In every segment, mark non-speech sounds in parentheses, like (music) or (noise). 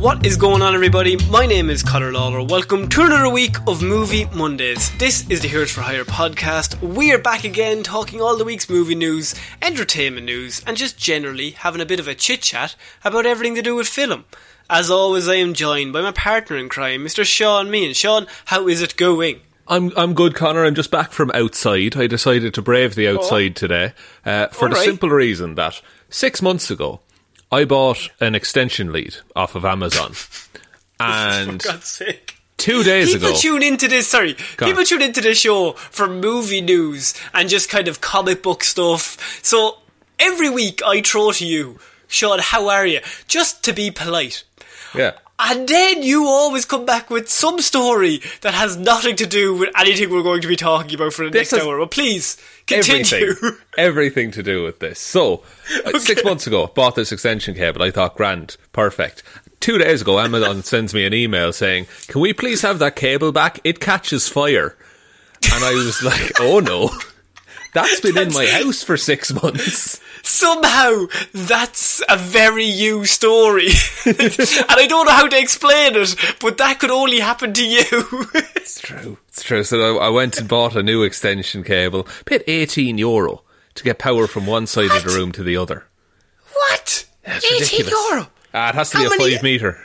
What is going on, everybody? My name is Conor Lawler. Welcome to another week of Movie Mondays. This is the Heroes for Hire podcast. We are back again talking all the week's movie news, entertainment news, and just generally having a bit of a chit chat about everything to do with film. As always, I am joined by my partner in crime, Mr. Sean Meighan. Sean, how is it going? I'm I'm good, Connor. I'm just back from outside. I decided to brave the outside today uh, for the Alright. simple reason that six months ago I bought an extension lead off of Amazon, (laughs) and For God's sake. two days ago. People ago, tune into this, sorry, people tune into this show for movie news and just kind of comic book stuff. So every week I throw to you, Sean, how are you? Just to be polite. yeah, And then you always come back with some story that has nothing to do with anything we're going to be talking about for the This next hour. But please, continue. everything, (laughs) everything to do with this. So, uh, six months ago, bought this extension cable. I thought, grand, perfect. Two days ago, Amazon (laughs) sends me an email saying, "Can we please have that cable back? It catches fire." And I was like, "Oh no." That's been in my house for six months. (laughs) Somehow, that's a very you story. (laughs) and I don't know how to explain it, but that could only happen to you. (laughs) It's true. It's true. So I, I went and bought a new extension cable. Paid 18 euro to get power from one side of the room to the other. what? It's 18 ridiculous. euro? Ah, it has to How be a many- five meter.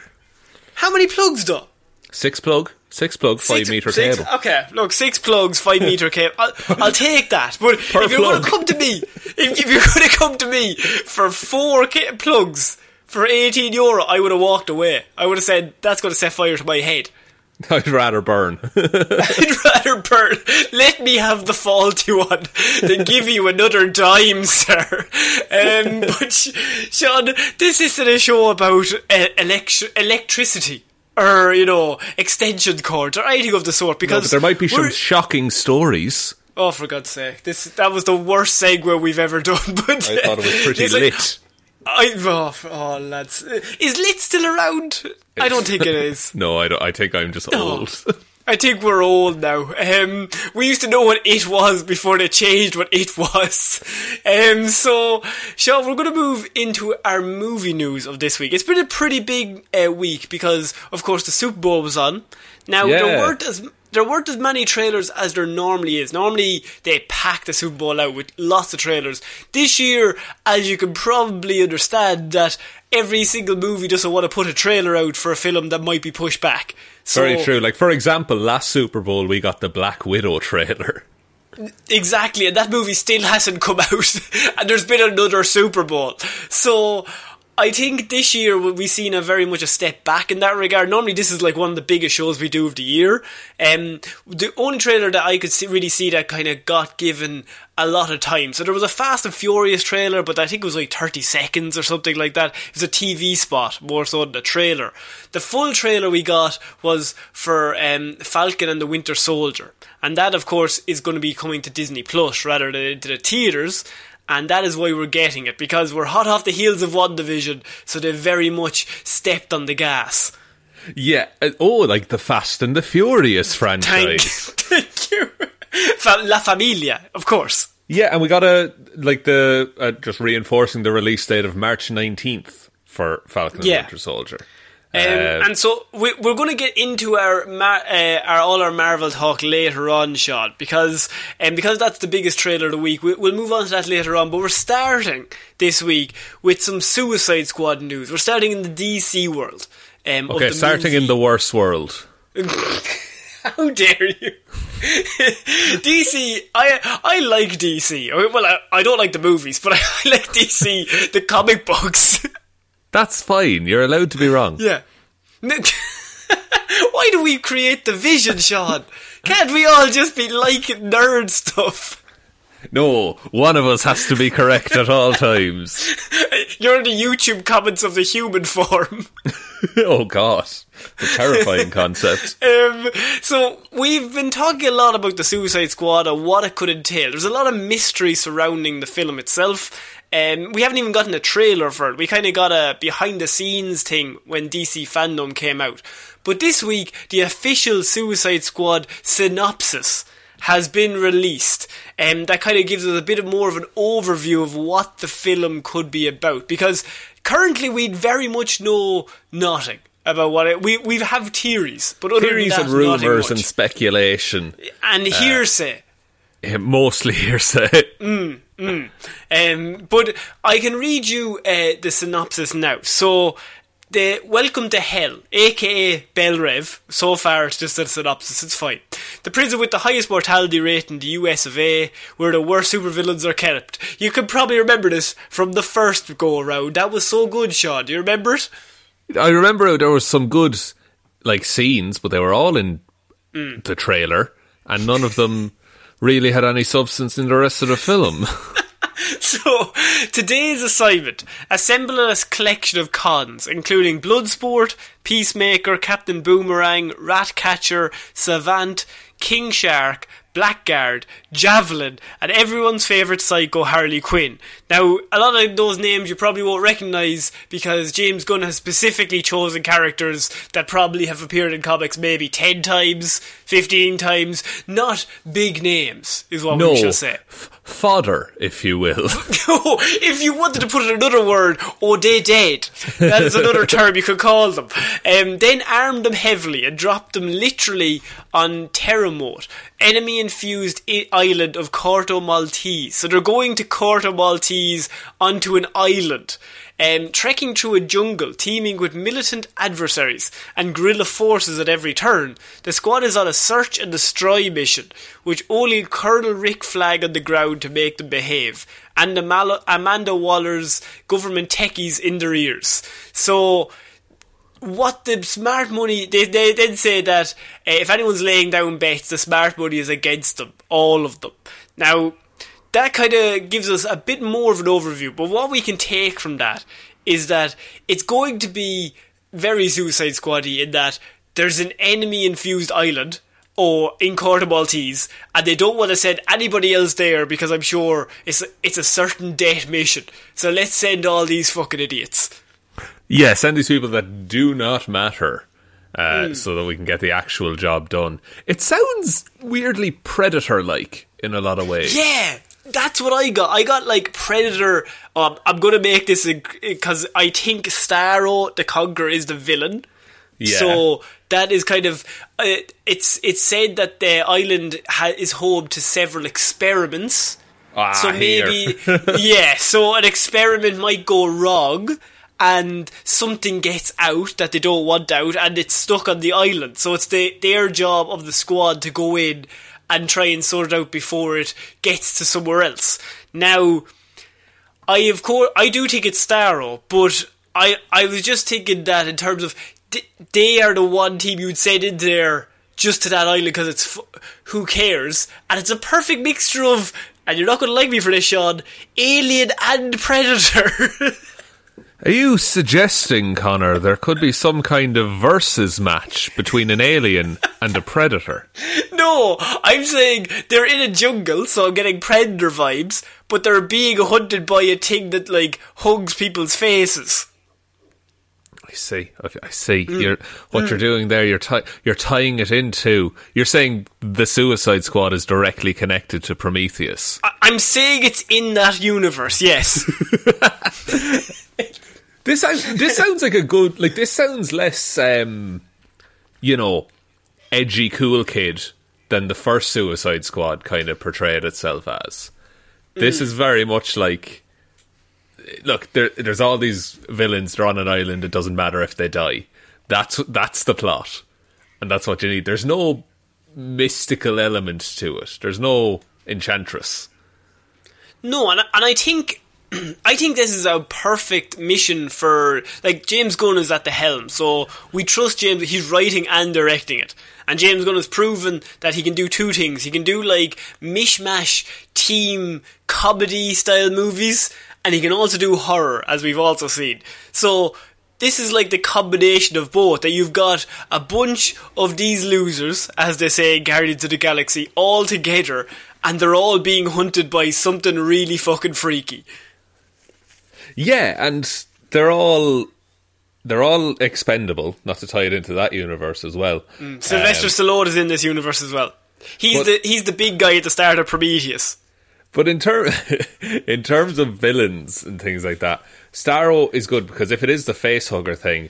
How many plugs, though? Six plug, six plug, five Six- meter six- cable. Okay, look, six plugs, five (laughs) meter cable. I'll, I'll take that. But Per if you're going to come to me, if, if you're going to come to me for four ca- plugs for 18 euro, I would have walked away. I would have said, that's going to set fire to my head. (laughs) I'd rather burn. (laughs) I'd rather burn. Let me have the faulty one than give you another dime, sir. Um, but Sean, this isn't a show about uh, elect- electricity or you know extension cords or anything of the sort. No, Because but there might be some shocking stories. Oh, for God's sake! This that was the worst segue we've ever done. (laughs) But I thought it was pretty it's like- lit. I oh, oh lads, is lit still around? I don't think it is. (laughs) No, I don't. I think I'm just old. (laughs) I think we're old now. Um, we used to know what it was before they changed what it was. Um, so, Sean, we're going to move into our movie news of this week. It's been a pretty big uh, week because, of course, the Super Bowl was on. Now, there weren't as there weren't as many trailers as there normally is. Normally, they pack the Super Bowl out with lots of trailers. This year, as you can probably understand, that every single movie doesn't want to put a trailer out for a film that might be pushed back. So, Very true. Like for example, last Super Bowl we got the Black Widow trailer. Exactly, and that movie still hasn't come (laughs) out, and there's been another Super Bowl. So I think this year we've seen a very much a step back in that regard. Normally, this is like one of the biggest shows we do of the year. Um, the only trailer that I could see, really see that kind of got given a lot of time. So there was a Fast and Furious trailer, but I think it was like 30 seconds or something like that. It was a TV spot more so than a trailer. The full trailer we got was for um, Falcon and the Winter Soldier. and that, of course, is going to be coming to Disney Plus rather than to the theaters. And that is why we're getting it because we're hot off the heels of WandaVision, so they've very much stepped on the gas. Yeah. uh, Oh, like the Fast and the Furious franchise. (laughs) thank you, La Familia, of course. Yeah, and we got a like the uh, just reinforcing the release date of March nineteenth for Falcon and Winter Soldier. Um, Uh, and so we, we're going to get into our, Mar- uh, our all our Marvel talk later on, Sean, because um, because that's the biggest trailer of the week. We, we'll move on to that later on, but we're starting this week with some Suicide Squad news. We're starting in the DC world. Um, okay, starting in the worst world. (laughs) How dare you? (laughs) DC, I I like DC. Well, I, I don't like the movies, but (laughs) I like DC, the comic books. That's fine. You're allowed to be wrong. (laughs) Yeah. (laughs) Why do we create the vision, Sean? Can't we all just be like nerd stuff? No, one of us has to be correct at all times. (laughs) You're in the YouTube comments of the human form. oh god, the terrifying concept. Um, so we've been talking a lot about the Suicide Squad and what it could entail. There's a lot of mystery surrounding the film itself. Um, we haven't even gotten a trailer for it. We kind of got a behind the scenes thing when DC Fandom came out. But this week, the official Suicide Squad synopsis has been released. Um, that kind of gives us a bit more of an overview of what the film could be about. Because currently, we very much know nothing about what it. We we have theories, but other Theories and that, nothing rumors and speculation, and hearsay. Eh, mostly (laughs) hearsay. Um, but I can read you uh, the synopsis now. So, the Welcome to Hell, aka Belle Reve, so far it's just a synopsis, it's fine. The prison with the highest mortality rate in the US of A, where the worst supervillains are kept. You can probably remember this from the first go around. That was so good, Sean. Do you remember it? I remember there was some good like scenes, but they were all in the trailer, and none of them (laughs) really had any substance in the rest of the film. (laughs) So, today's assignment assemble a collection of cons, including Bloodsport, Peacemaker, Captain Boomerang, Ratcatcher, Savant, King Shark, Blackguard, Javelin, and everyone's favourite psycho Harley Quinn. Now, a lot of those names you probably won't recognise because James Gunn has specifically chosen characters that probably have appeared in comics maybe 10 times, 15 times, not big names, is what no, we shall say. Fodder, if you will. (laughs) If you wanted to put in another word, oh, they dead. That is another (laughs) term you could call them. Um, then arm them heavily and drop them literally on Terramote, enemy-infused I- island of Corto Maltese. So they're going to Corto Maltese onto an island. Um, trekking through a jungle teeming with militant adversaries and guerrilla forces at every turn, the squad is on a search and destroy mission, which only Colonel Rick flag on the ground to make them behave, and Amanda Waller's government techies in their ears. So, what the smart money they they then say that uh, if anyone's laying down bets, the smart money is against them, all of them. Now that kind of gives us a bit more of an overview. But what we can take from that is that it's going to be very Suicide Squaddy in that there's an enemy infused island or in Corto Maltese, and they don't want to send anybody else there because I'm sure it's it's a certain death mission. So let's send all these fucking idiots. yeah, send these people that do not matter. Uh, So that we can get the actual job done. It sounds weirdly predator like in a lot of ways. Yeah, that's what I got. I got like Predator. Um, I'm gonna make this because I think Starro the Conqueror is the villain. Yeah. So that is kind of uh, it's it's said that the island ha- is home to several experiments. Ah, so maybe (laughs) yeah. So an experiment might go wrong. And something gets out that they don't want out, and it's stuck on the island. So it's the, their job of the squad to go in and try and sort it out before it gets to somewhere else. Now, I of course I do think it's Starro, but I I was just thinking that in terms of th- they are the one team you'd send in there just to that island because it's f- who cares, and it's a perfect mixture of and you're not going to like me for this, Sean, Alien and Predator. (laughs) Are you suggesting, Connor, there could be some kind of versus match between an alien and a predator? (laughs) No, I'm saying they're in a jungle, so I'm getting predator vibes, but they're being hunted by a thing that like hugs people's faces. I see. I- I see. Mm. You're what you're mm. doing there. You're ti- you're tying it into. You're saying the Suicide Squad is directly connected to Prometheus. I- I'm saying it's in that universe. Yes. (laughs) This sounds, this (laughs) sounds like a good like this sounds less um you know edgy cool kid than the first Suicide Squad kind of portrayed itself as. This is very much like look there there's all these villains they're on an island it doesn't matter if they die. That's that's the plot. And that's what you need. There's no mystical element to it. There's no enchantress. No, and and I think (clears throat) I think this is a perfect mission for like James Gunn is at the helm, so we trust James. He's writing and directing it, and James Gunn has proven that he can do two things. He can do like mishmash team comedy style movies, and he can also do horror, as we've also seen. So. This is like the combination of both. That you've got a bunch of these losers, as they say Guardians of the Galaxy, all together, and they're all being hunted by something really fucking freaky. Yeah, and they're all they're all expendable. Not to tie it into that universe as well. Sylvester Um, Stallone is in this universe as well. He's But- the he's the big guy at the start of Prometheus. But in ter- (laughs) in terms of villains and things like that, Starro is good because if it is the face hugger thing,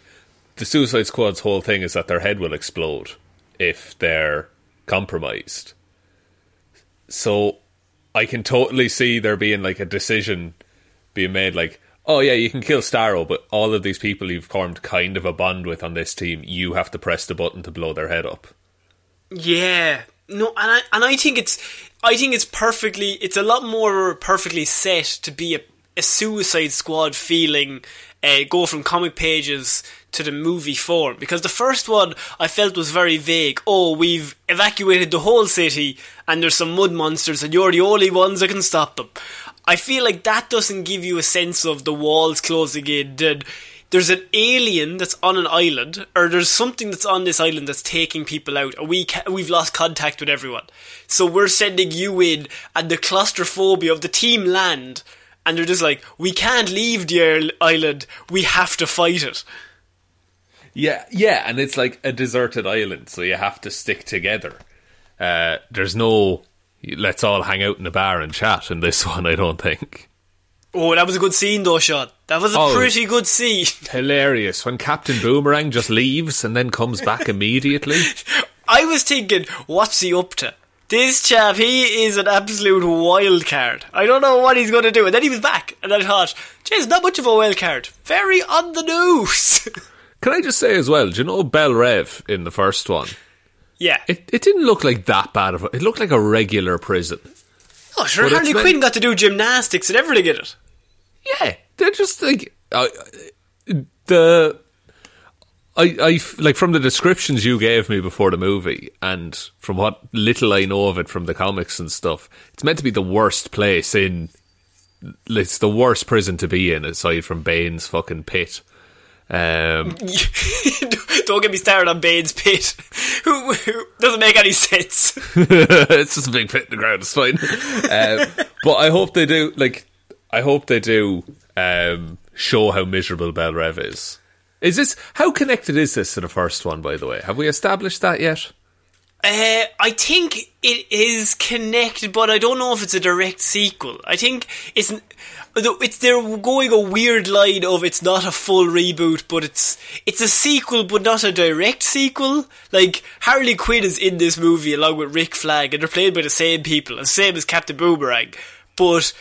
the Suicide Squad's whole thing is that their head will explode if they're compromised. So I can totally see there being like a decision being made like, oh yeah, you can kill Starro, but all of these people you've formed kind of a bond with on this team, you have to press the button to blow their head up. Yeah. No, and I and I think it's I think it's perfectly it's a lot more perfectly set to be a, a Suicide Squad feeling. Uh, go from comic pages to the movie form because the first one I felt was very vague. Oh, we've evacuated the whole city and there's some mud monsters and you're the only ones that can stop them. I feel like that doesn't give you a sense of the walls closing in. That there's an alien that's on an island, or there's something that's on this island that's taking people out, we ca- we've lost contact with everyone. So we're sending you in, and the claustrophobia of the team land, and they're just like, we can't leave the island. We have to fight it. Yeah, yeah, and it's like a deserted island, so you have to stick together. Uh, there's no let's all hang out in a bar and chat in this (laughs) one, I don't think. Oh, that was a good scene, though, Sean. That was a Oh. pretty good scene. (laughs) Hilarious when Captain Boomerang just leaves and then comes back (laughs) immediately. I was thinking, what's he up to? This chap, he is an absolute wild card. I don't know what he's going to do. And then he was back, and I thought, geez, not much of a wild card. Very on the nose. Can I just say as well, do you know Belle Reve in the first one? Yeah. It it didn't look like that bad of a, it looked like a regular prison. oh, sure, but Harley meant- Quinn got to do gymnastics and everything in it. Yeah, they're just like uh, the. I, I like from the descriptions you gave me before the movie, and from what little I know of it from the comics and stuff, it's meant to be the worst place in. It's the worst prison to be in, aside from Bane's fucking pit. Um, (laughs) don't get me started on Bane's pit. who, who doesn't make any sense. (laughs) (laughs) it's just a big pit in the ground. It's fine. um, but I hope they do. Like, I hope they do um, show how miserable Belle Reve is. Is this how connected is this to the first one? By the way, have we established that yet? Uh, I think it is connected, but I don't know if it's a direct sequel. I think it's it's they're going a weird line of it's not a full reboot, but it's it's a sequel, but not a direct sequel. Like Harley Quinn is in this movie along with Rick Flag, and they're played by the same people, the same as Captain Boomerang, but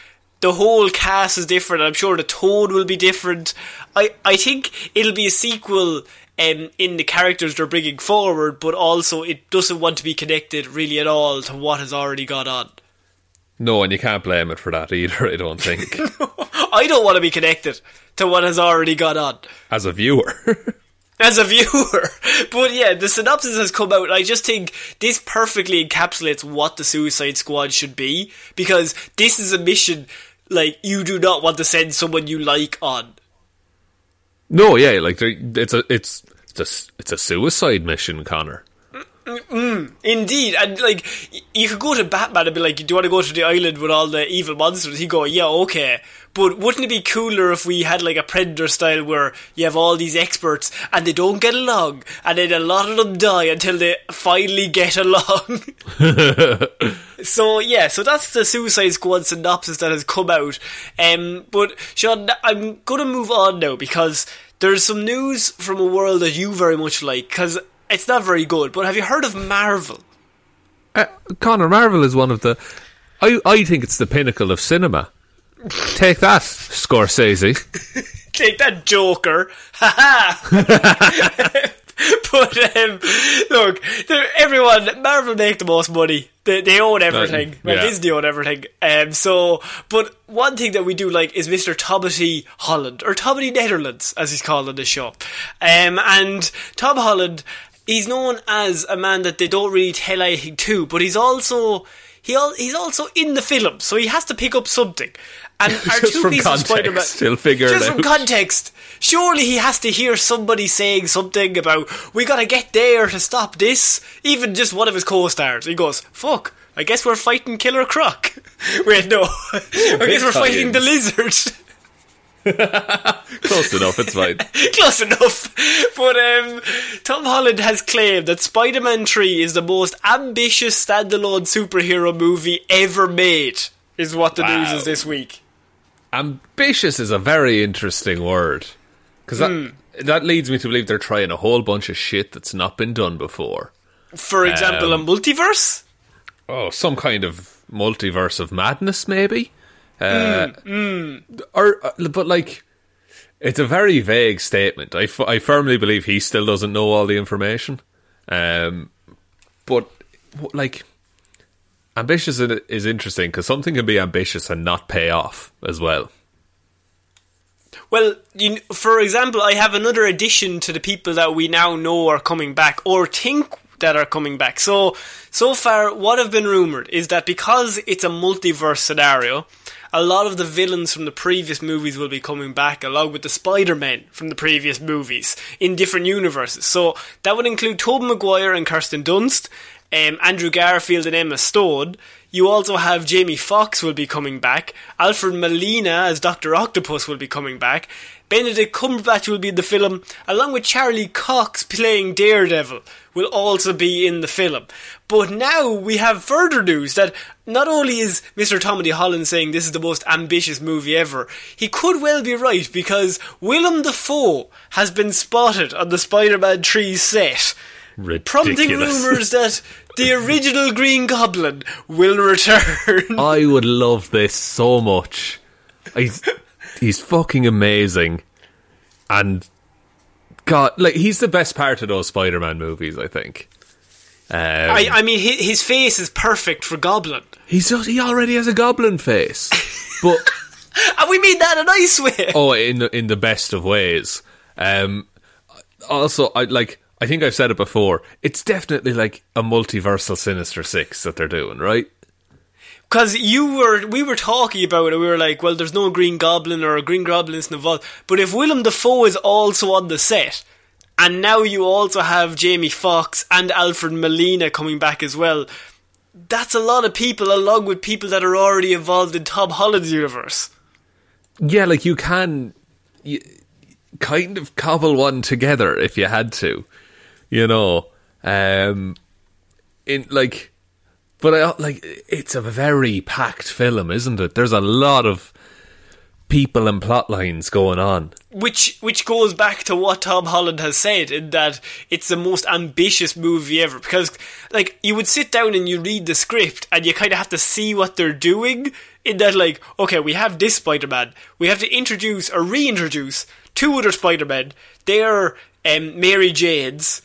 the whole cast is different. I'm sure the tone will be different. I I think it'll be a sequel um, in the characters they're bringing forward, but also it doesn't want to be connected really at all to what has already gone on. No, and you can't blame it for that either. I don't think, (laughs) I don't want to be connected to what has already gone on as a viewer. (laughs) as a viewer. (laughs) But yeah, the synopsis has come out. And I just think this perfectly encapsulates what the Suicide Squad should be because this is a mission like you do not want to send someone you like on. No, yeah, like it's a it's it's a, it's a suicide mission, Connor. Indeed, and like you could go to Batman and be like, "Do you want to go to the island with all the evil monsters?" He'd go, "Yeah, okay." But wouldn't it be cooler if we had like a Predator style where you have all these experts and they don't get along, and then a lot of them die until they finally get along? (laughs) (laughs) so yeah, so that's the Suicide Squad synopsis that has come out. Um, but Sean, I'm gonna move on now because there's some news from a world that you very much like because it's not very good. But have you heard of Marvel? Uh, Connor Marvel is one of the. I I think it's the pinnacle of cinema. Take that, Scorsese. (laughs) Take that, Joker! Ha ha! (laughs) (laughs) But um, look, everyone Marvel make the most money. They, they own everything. yeah. Disney own everything. Um, so, but one thing that we do like is Mr. Tommy Holland or Tommy Netherlands, as he's called on the show. Um, and Tom Holland, he's known as a man that they don't really tell anything to, but he's also he he's also in the film, so he has to pick up something. And (laughs) our Just two from pieces of context, Spider-Man, he'll figure it just from out. context. Surely he has to hear somebody saying something about we gotta get there to stop this. Even just one of his co-stars. He goes, "Fuck." I guess we're fighting Killer Croc. (laughs) Wait, no. I guess we're fighting the lizard. (laughs) Close enough, it's fine. Close enough. But um, Tom Holland has claimed that Spider Man 3 is the most ambitious standalone superhero movie ever made, is what the news is this week. Ambitious is a very interesting word because that Hmm. that leads me to believe they're trying a whole bunch of shit that's not been done before. For example, Um, a multiverse? Oh, some kind of multiverse of madness, maybe. Uh, Hmm, Or, uh, but like, it's a very vague statement. I, f- I firmly believe he still doesn't know all the information. Um, but like, ambitious is interesting because something can be ambitious and not pay off as well. Well, you, for example, I have another addition to the people that we now know are coming back or think that are coming back. So, so far, what have been rumored is that because it's a multiverse scenario, a lot of the villains from the previous movies will be coming back, along with the Spider-Men from the previous movies in different universes. So that would include Tobey Maguire and Kirsten Dunst, um, Andrew Garfield and Emma Stone. You also have Jamie Foxx will be coming back. Alfred Molina as Doctor Octopus will be coming back. Benedict Cumberbatch will be in the film, along with Charlie Cox playing Daredevil will also be in the film. But now we have further news that not only is Mr. Tommy Holland saying this is the most ambitious movie ever, he could well be right because Willem Dafoe has been spotted on the Spider-Man 3 set prompting rumours that the original Green Goblin will return. (laughs) I would love this so much. He's he's fucking amazing, and God, like he's the best part of those Spider-Man movies. I think. Um, I, I mean, his, his face is perfect for Goblin. he's just, he already has a goblin face, but (laughs) And we mean that in a nice way. oh, in the, in the best of ways. Um, also, I like. I think I've said it before. It's definitely like a multiversal Sinister Six that they're doing, right? Because you were, we were talking about it, we were like, well, there's no Green Goblin or a Green Goblin's isn't involved. But if Willem Dafoe is also on the set, and now you also have Jamie Foxx and Alfred Molina coming back as well, that's a lot of people along with people that are already involved in Tom Holland's universe. Yeah, like you can you, kind of cobble one together if you had to, you know. Um, in like, but I like it's a very packed film, isn't it? There's a lot of people and plot lines going on. which which goes back to what Tom Holland has said in that it's the most ambitious movie ever because like you would sit down and you read the script and you kind of have to see what they're doing in that like okay we have this Spider-Man we have to introduce or reintroduce two other Spider-Men they're um, Mary Jane's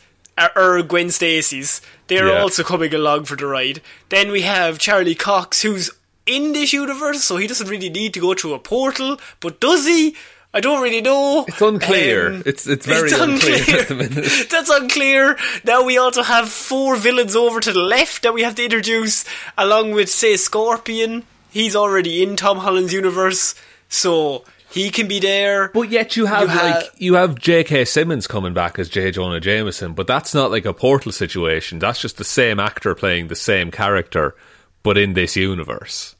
or- Gwen Stacy's they're Yeah. also coming along for the ride then we have Charlie Cox who's in this universe, so he doesn't really need to go through a portal. But does he? I don't really know. It's unclear. Um, it's it's very unclear at the minute. (laughs) That's unclear. Now we also have four villains over to the left that we have to introduce, along with say Scorpion. He's already in Tom Holland's universe, so He can be there. But yet you have You ha- like you have J.K. Simmons coming back as J. Jonah Jameson, but that's not like a portal situation. That's just the same actor playing the same character, but in this universe.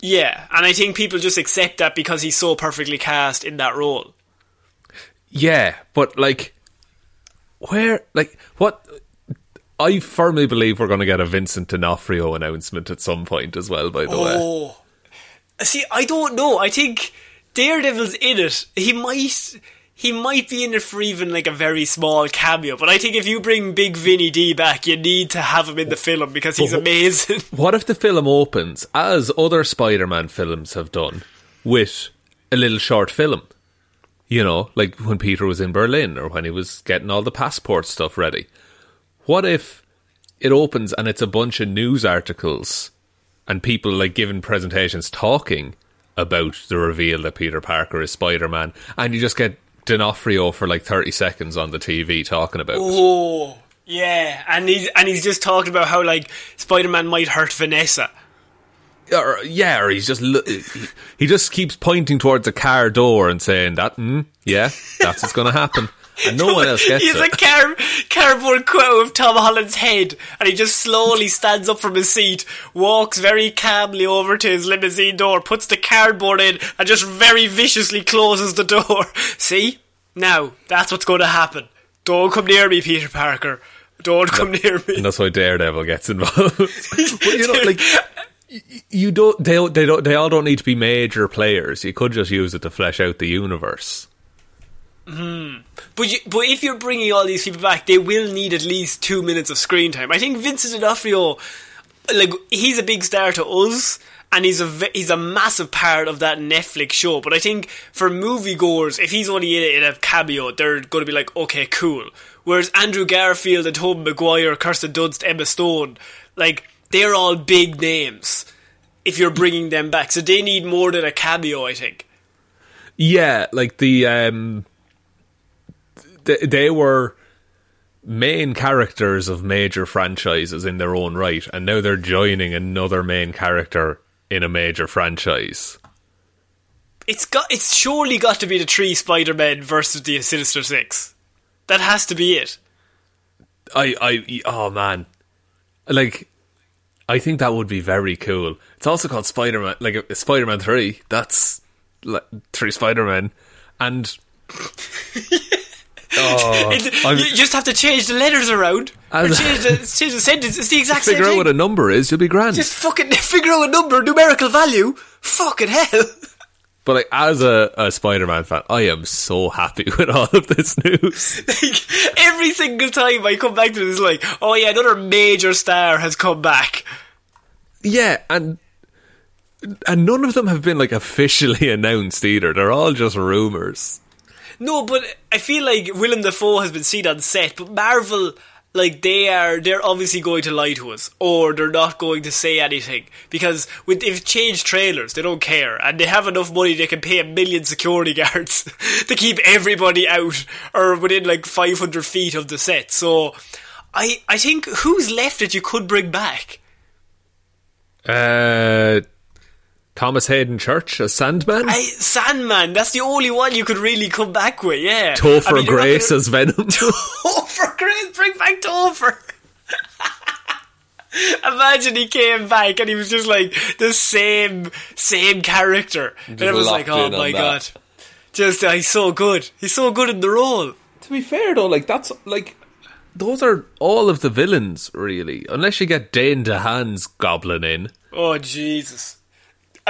Yeah, and I think people just accept that because he's so perfectly cast in that role. Yeah, but like, where, like, what? I firmly believe we're going to get a Vincent D'Onofrio announcement at some point as well. By the way, Oh, see, I don't know. I think Daredevil's in it. He might, he might be in it for even like a very small cameo. But I think if you bring Big Vinny D back, you need to have him in the film because he's amazing. (laughs) what if the film opens as other Spider-Man films have done with a little short film? You know, like when Peter was in Berlin or when he was getting all the passport stuff ready. What if it opens and it's a bunch of news articles and people like giving presentations talking about the reveal that Peter Parker is Spider Man and you just get D'Onofrio for like 30 seconds on the TV talking about it? Oh, yeah, and he's and he's just talking about how like Spider Man might hurt Vanessa. or yeah, or he's just lo- he, he just keeps pointing towards a car door and saying that, mm, yeah, that's what's going to happen, and no one else gets He has it. a car- cardboard quote of Tom Holland's head, and he just slowly stands up from his seat, walks very calmly over to his limousine door, puts the cardboard in, and just very viciously closes the door. (laughs) See? Now, that's what's going to happen. Don't come near me, Peter Parker. Don't come near me. and that's why Daredevil gets involved. (laughs) but you know, like you don't, they they don't, they all don't need to be major players. You could just use it to flesh out the universe. But you, but if you're bringing all these people back, they will need at least two minutes of screen time. I think Vincent D'Onofrio, like he's a big star to us, and he's a he's a massive part of that Netflix show. But I think for moviegoers, if he's only in a, in a cameo, they're going to be like, okay, cool. Whereas Andrew Garfield and Tobey Maguire, Kirsten Dunst, Emma Stone, like they're all big names. If you're bringing them back, so they need more than a cameo, I think. Yeah, like the um, th- they were main characters of major franchises in their own right, and now they're joining another main character in a major franchise. It's got. It's surely got to be the three Spider-Men versus the Sinister Six. That has to be it. I, I, oh man, like, I think that would be very cool. It's also called Spider Man, like uh, Spider Man Three. That's like, three Spider Men, and (laughs) oh, (laughs) you just have to change the letters around or change the, change the sentence. It's the (laughs) exact same thing. figure out what a number is. You'll be grand. just fucking (laughs) figure out a number, numerical value. Fucking hell. But like as a, a Spider-Man fan, I am so happy with all of this news. like, every single time I come back to this, like, oh yeah, another major star has come back. yeah, and and none of them have been like officially announced either. They're all just rumors. No, but I feel like Willem Dafoe has been seen on set, but Marvel, like they are, they're obviously going to lie to us, or they're not going to say anything because with they've changed trailers, they don't care, and they have enough money they can pay a million security (laughs) guards to keep everybody out or within like five hundred feet of the set. So, I I think who's left that you could bring back? Uh, Thomas Haden Church as Sandman. I, Sandman, that's the only one you could really come back with, yeah. Topher I mean, you're not Grace gonna- as Venom. (laughs) Topher Grace, bring back Topher. (laughs) Imagine he came back and he was just like the same, same character. and it was like, oh in on my that. god. Just, uh, he's so good. He's so good in the role. to be fair though, like that's like those are all of the villains really, unless you get Dane DeHaan's Goblin in. Oh, Jesus.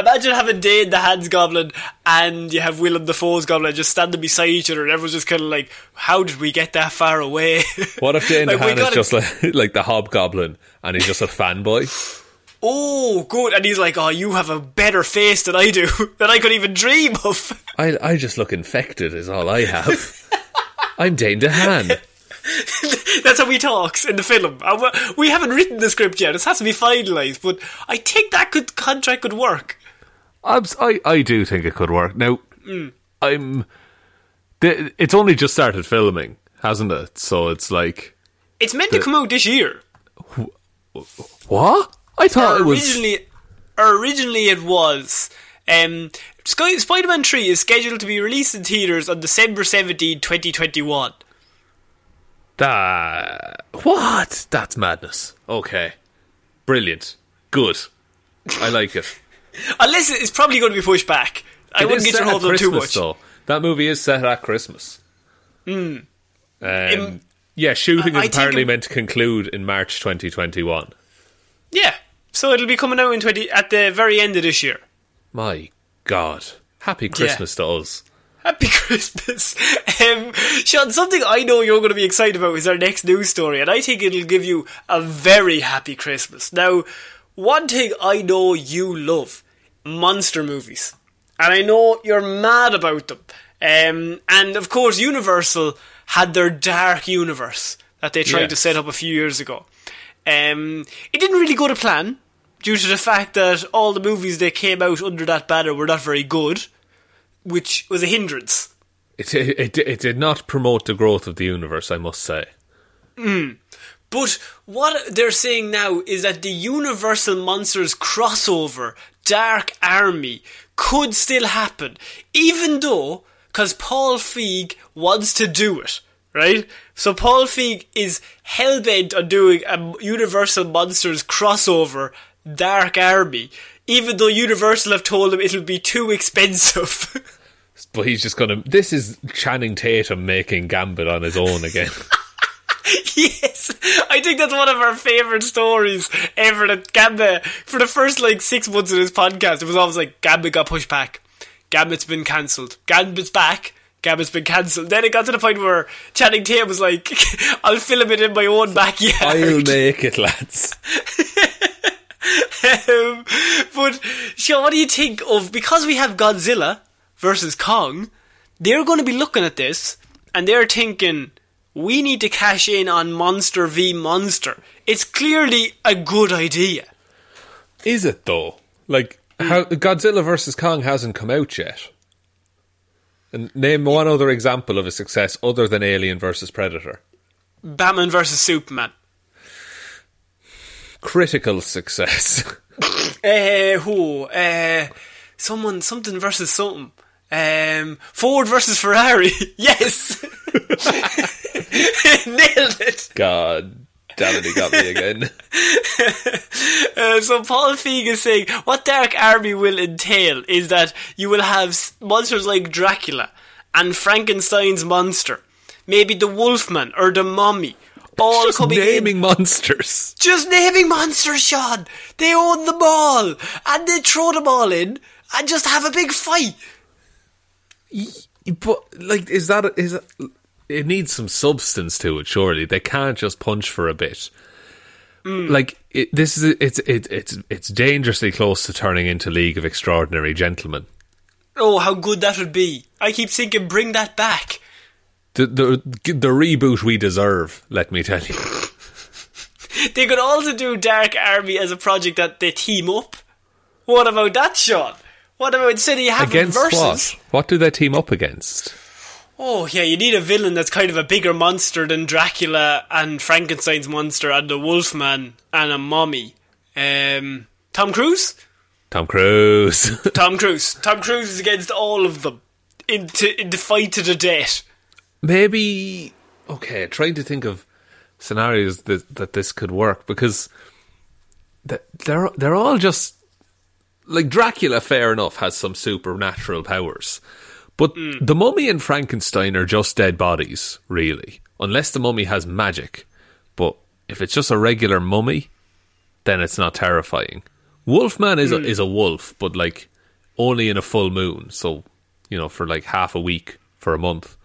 Imagine having Dane DeHaan's Goblin and you have Willem Dafoe's Goblin just standing beside each other and everyone's just kind of like, how did we get that far away? (laughs) What if Dane Like, we DeHaan is just like (laughs) like the Hobgoblin and he's just a fanboy? Oh, good. And he's like, oh, you have a better face than I do, (laughs) than I could even dream of. I I just look infected is all I have. I'm Dane DeHaan. That's how he talks in the film. We- haven't written the script yet. It has to be finalised, but I think that could contract could work. Abs- I, I do think it could work. Now, Mm. I'm. The, it's only just started filming, hasn't it? So it's like. It's meant to come out this year. What? I thought it was. originally, originally it was. Um, Sky- Spider-Man 3 is scheduled to be released in theaters on December 17, 2021. That what? That's madness. Okay, brilliant, good. I like it. Unless it's probably going to be pushed back. I It wouldn't get your hopes too much. Though that movie is set at Christmas. Um, Im- yeah, shooting I- I is think apparently it- meant to conclude in March 2021. Yeah. So it'll be coming out in 20 at the very end of this year. My God, happy Christmas to us. Happy (laughs) Christmas. Um, Sean, something I know you're going to be excited about is our next news story, and I think it'll give you a very happy Christmas. Now, one thing I know you love monster movies, and I know you're mad about them. Um, and of course, Universal had their dark universe that they tried to set up a few years ago. Um, it didn't really go to plan due to the fact that all the movies that came out under that banner were not very good, which was a hindrance. It, it, it did not promote the growth of the universe, I must say. But what they're saying now is that the Universal Monsters crossover Dark Army could still happen, even though, because Paul Feig wants to do it, right? So Paul Feig is hell bent on doing a Universal Monsters crossover Dark Army, even though Universal have told him it'll be too expensive. (laughs) But he's just gonna. This is Channing Tatum making Gambit on his own again. (laughs) yes, (laughs) I think that's one of our favourite stories ever. That Gambit, for the first like six months of this podcast, it was always like Gambit got pushed back, Gambit's been cancelled, Gambit's back. Gambit's been cancelled. Then it got to the point where Channing Tatum was like, (laughs) "I'll film it in my own backyard." I'll make it, lads. um, but Sean, what do you think of because we have Godzilla versus Kong? They're going to be looking at this and they're thinking we need to cash in on Monster v Monster. It's clearly a good idea. Is it though? Like how Godzilla versus Kong hasn't come out yet. And name one other example of a success other than Alien versus Predator. Batman versus Superman. Critical success. Uh, (laughs) who? Uh, someone, something versus something. Um, Ford versus Ferrari. (laughs) yes, (laughs) nailed it. God damn it, got me again. (laughs) Uh, so Paul Feig is saying what Dark Army will entail is that you will have s- monsters like Dracula and Frankenstein's monster, maybe the Wolfman or the Mummy, all Just coming naming in. monsters. Just naming monsters, Sean. They own them all, and they throw them all in and just have a big fight. But like, is that is that, it needs some substance to it? Surely they can't just punch for a bit. Mm. Like it, this is it's it, it's it's dangerously close to turning into League of Extraordinary Gentlemen. Oh, how good that would be! I keep thinking, bring that back. The the the reboot we deserve. Let me tell you. (laughs) They could also do Dark Army as a project that they team up. What about that, Sean? What about having against versus? what? What do they team up against? Oh yeah, you need a villain that's kind of a bigger monster than Dracula and Frankenstein's monster and the Wolfman and a mummy. Um, Tom Cruise. Tom Cruise. (laughs) Tom Cruise. Tom Cruise is against all of them in, to, in the fight to the death. Maybe okay. Trying to think of scenarios that that this could work because they're they're all just like Dracula. Fair enough, has some supernatural powers, but hmm. the Mummy and Frankenstein are just dead bodies, really. Unless the Mummy has magic, but if it's just a regular mummy, then it's not terrifying. Wolfman is a, hmm. is a wolf, but like only in a full moon, so you know for like half a week for a month.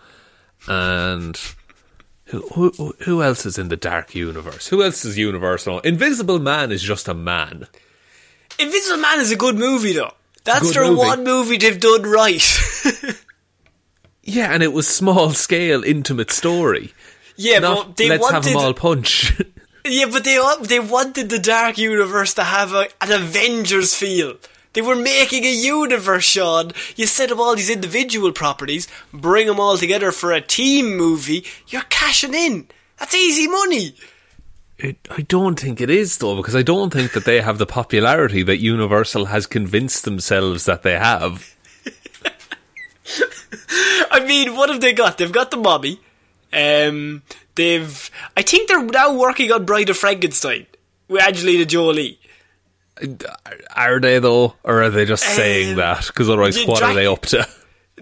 And who, who who else is in the dark universe? Who else is universal? Invisible Man is just a man. Invisible Man is a good movie though. That's Good their movie. one movie they've done right. (laughs) Yeah, and it was small scale, intimate story. yeah, Not but they let's wanted have them all punch. (laughs) Yeah, but they they wanted the Dark Universe to have a, an Avengers feel. They were making a universe, Sean. You set up all these individual properties, bring them all together for a team movie. You're cashing in. That's easy money. It, I don't think it is though, because I don't think that they have the popularity that Universal has convinced themselves that they have. (laughs) I mean, what have they got? They've got the mummy. Um, they've. I think they're now working on Bride of Frankenstein with Angelina Jolie. Are they though, or are they just saying Um, that? Because otherwise, what are they up to?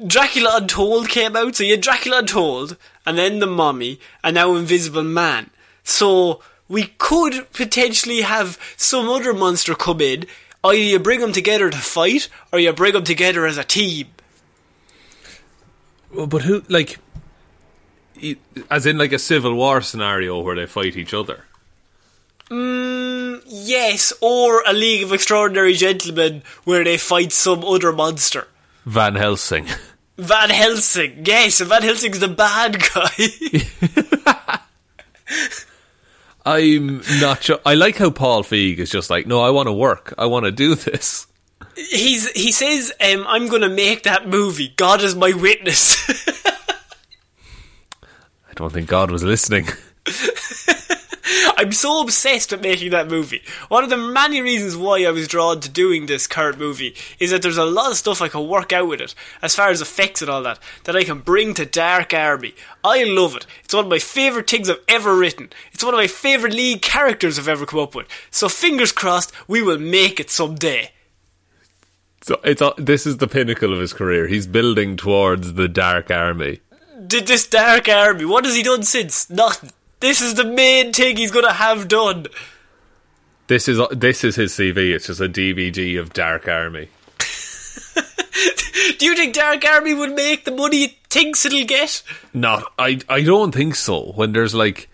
Dracula Untold came out, so you had Dracula Untold, and then the Mummy, and now Invisible Man. So we could potentially have some other monster come in. Either you bring them together to fight, or you bring them together as a team. Well, But who, like, as in like a civil war scenario where they fight each other? Mm, yes, or a League of Extraordinary Gentlemen where they fight some other monster. Van Helsing. Van Helsing, yes, Van Helsing's the bad guy. (laughs) (laughs) I'm not sure. I like how Paul Feig is just like, no, I want to work. I want to do this. He's he says, um, "I'm going to make that movie. God is my witness." (laughs) I don't think God was listening. (laughs) I'm so obsessed with making that movie. One of the many reasons why I was drawn to doing this current movie is that there's a lot of stuff I can work out with it, as far as effects and all that, that I can bring to Dark Army. I love it. It's one of my favourite things I've ever written. It's one of my favourite lead characters I've ever come up with. So fingers crossed, we will make it someday. So it's this is the pinnacle of his career. He's building towards the Dark Army. Did this Dark Army, what has he done since? Nothing. This is the main thing he's going to have done. This is this is his CV. It's just a DVD of Dark Army. (laughs) Do you think Dark Army would make the money it thinks it'll get? Not, I, I don't think so. When there's like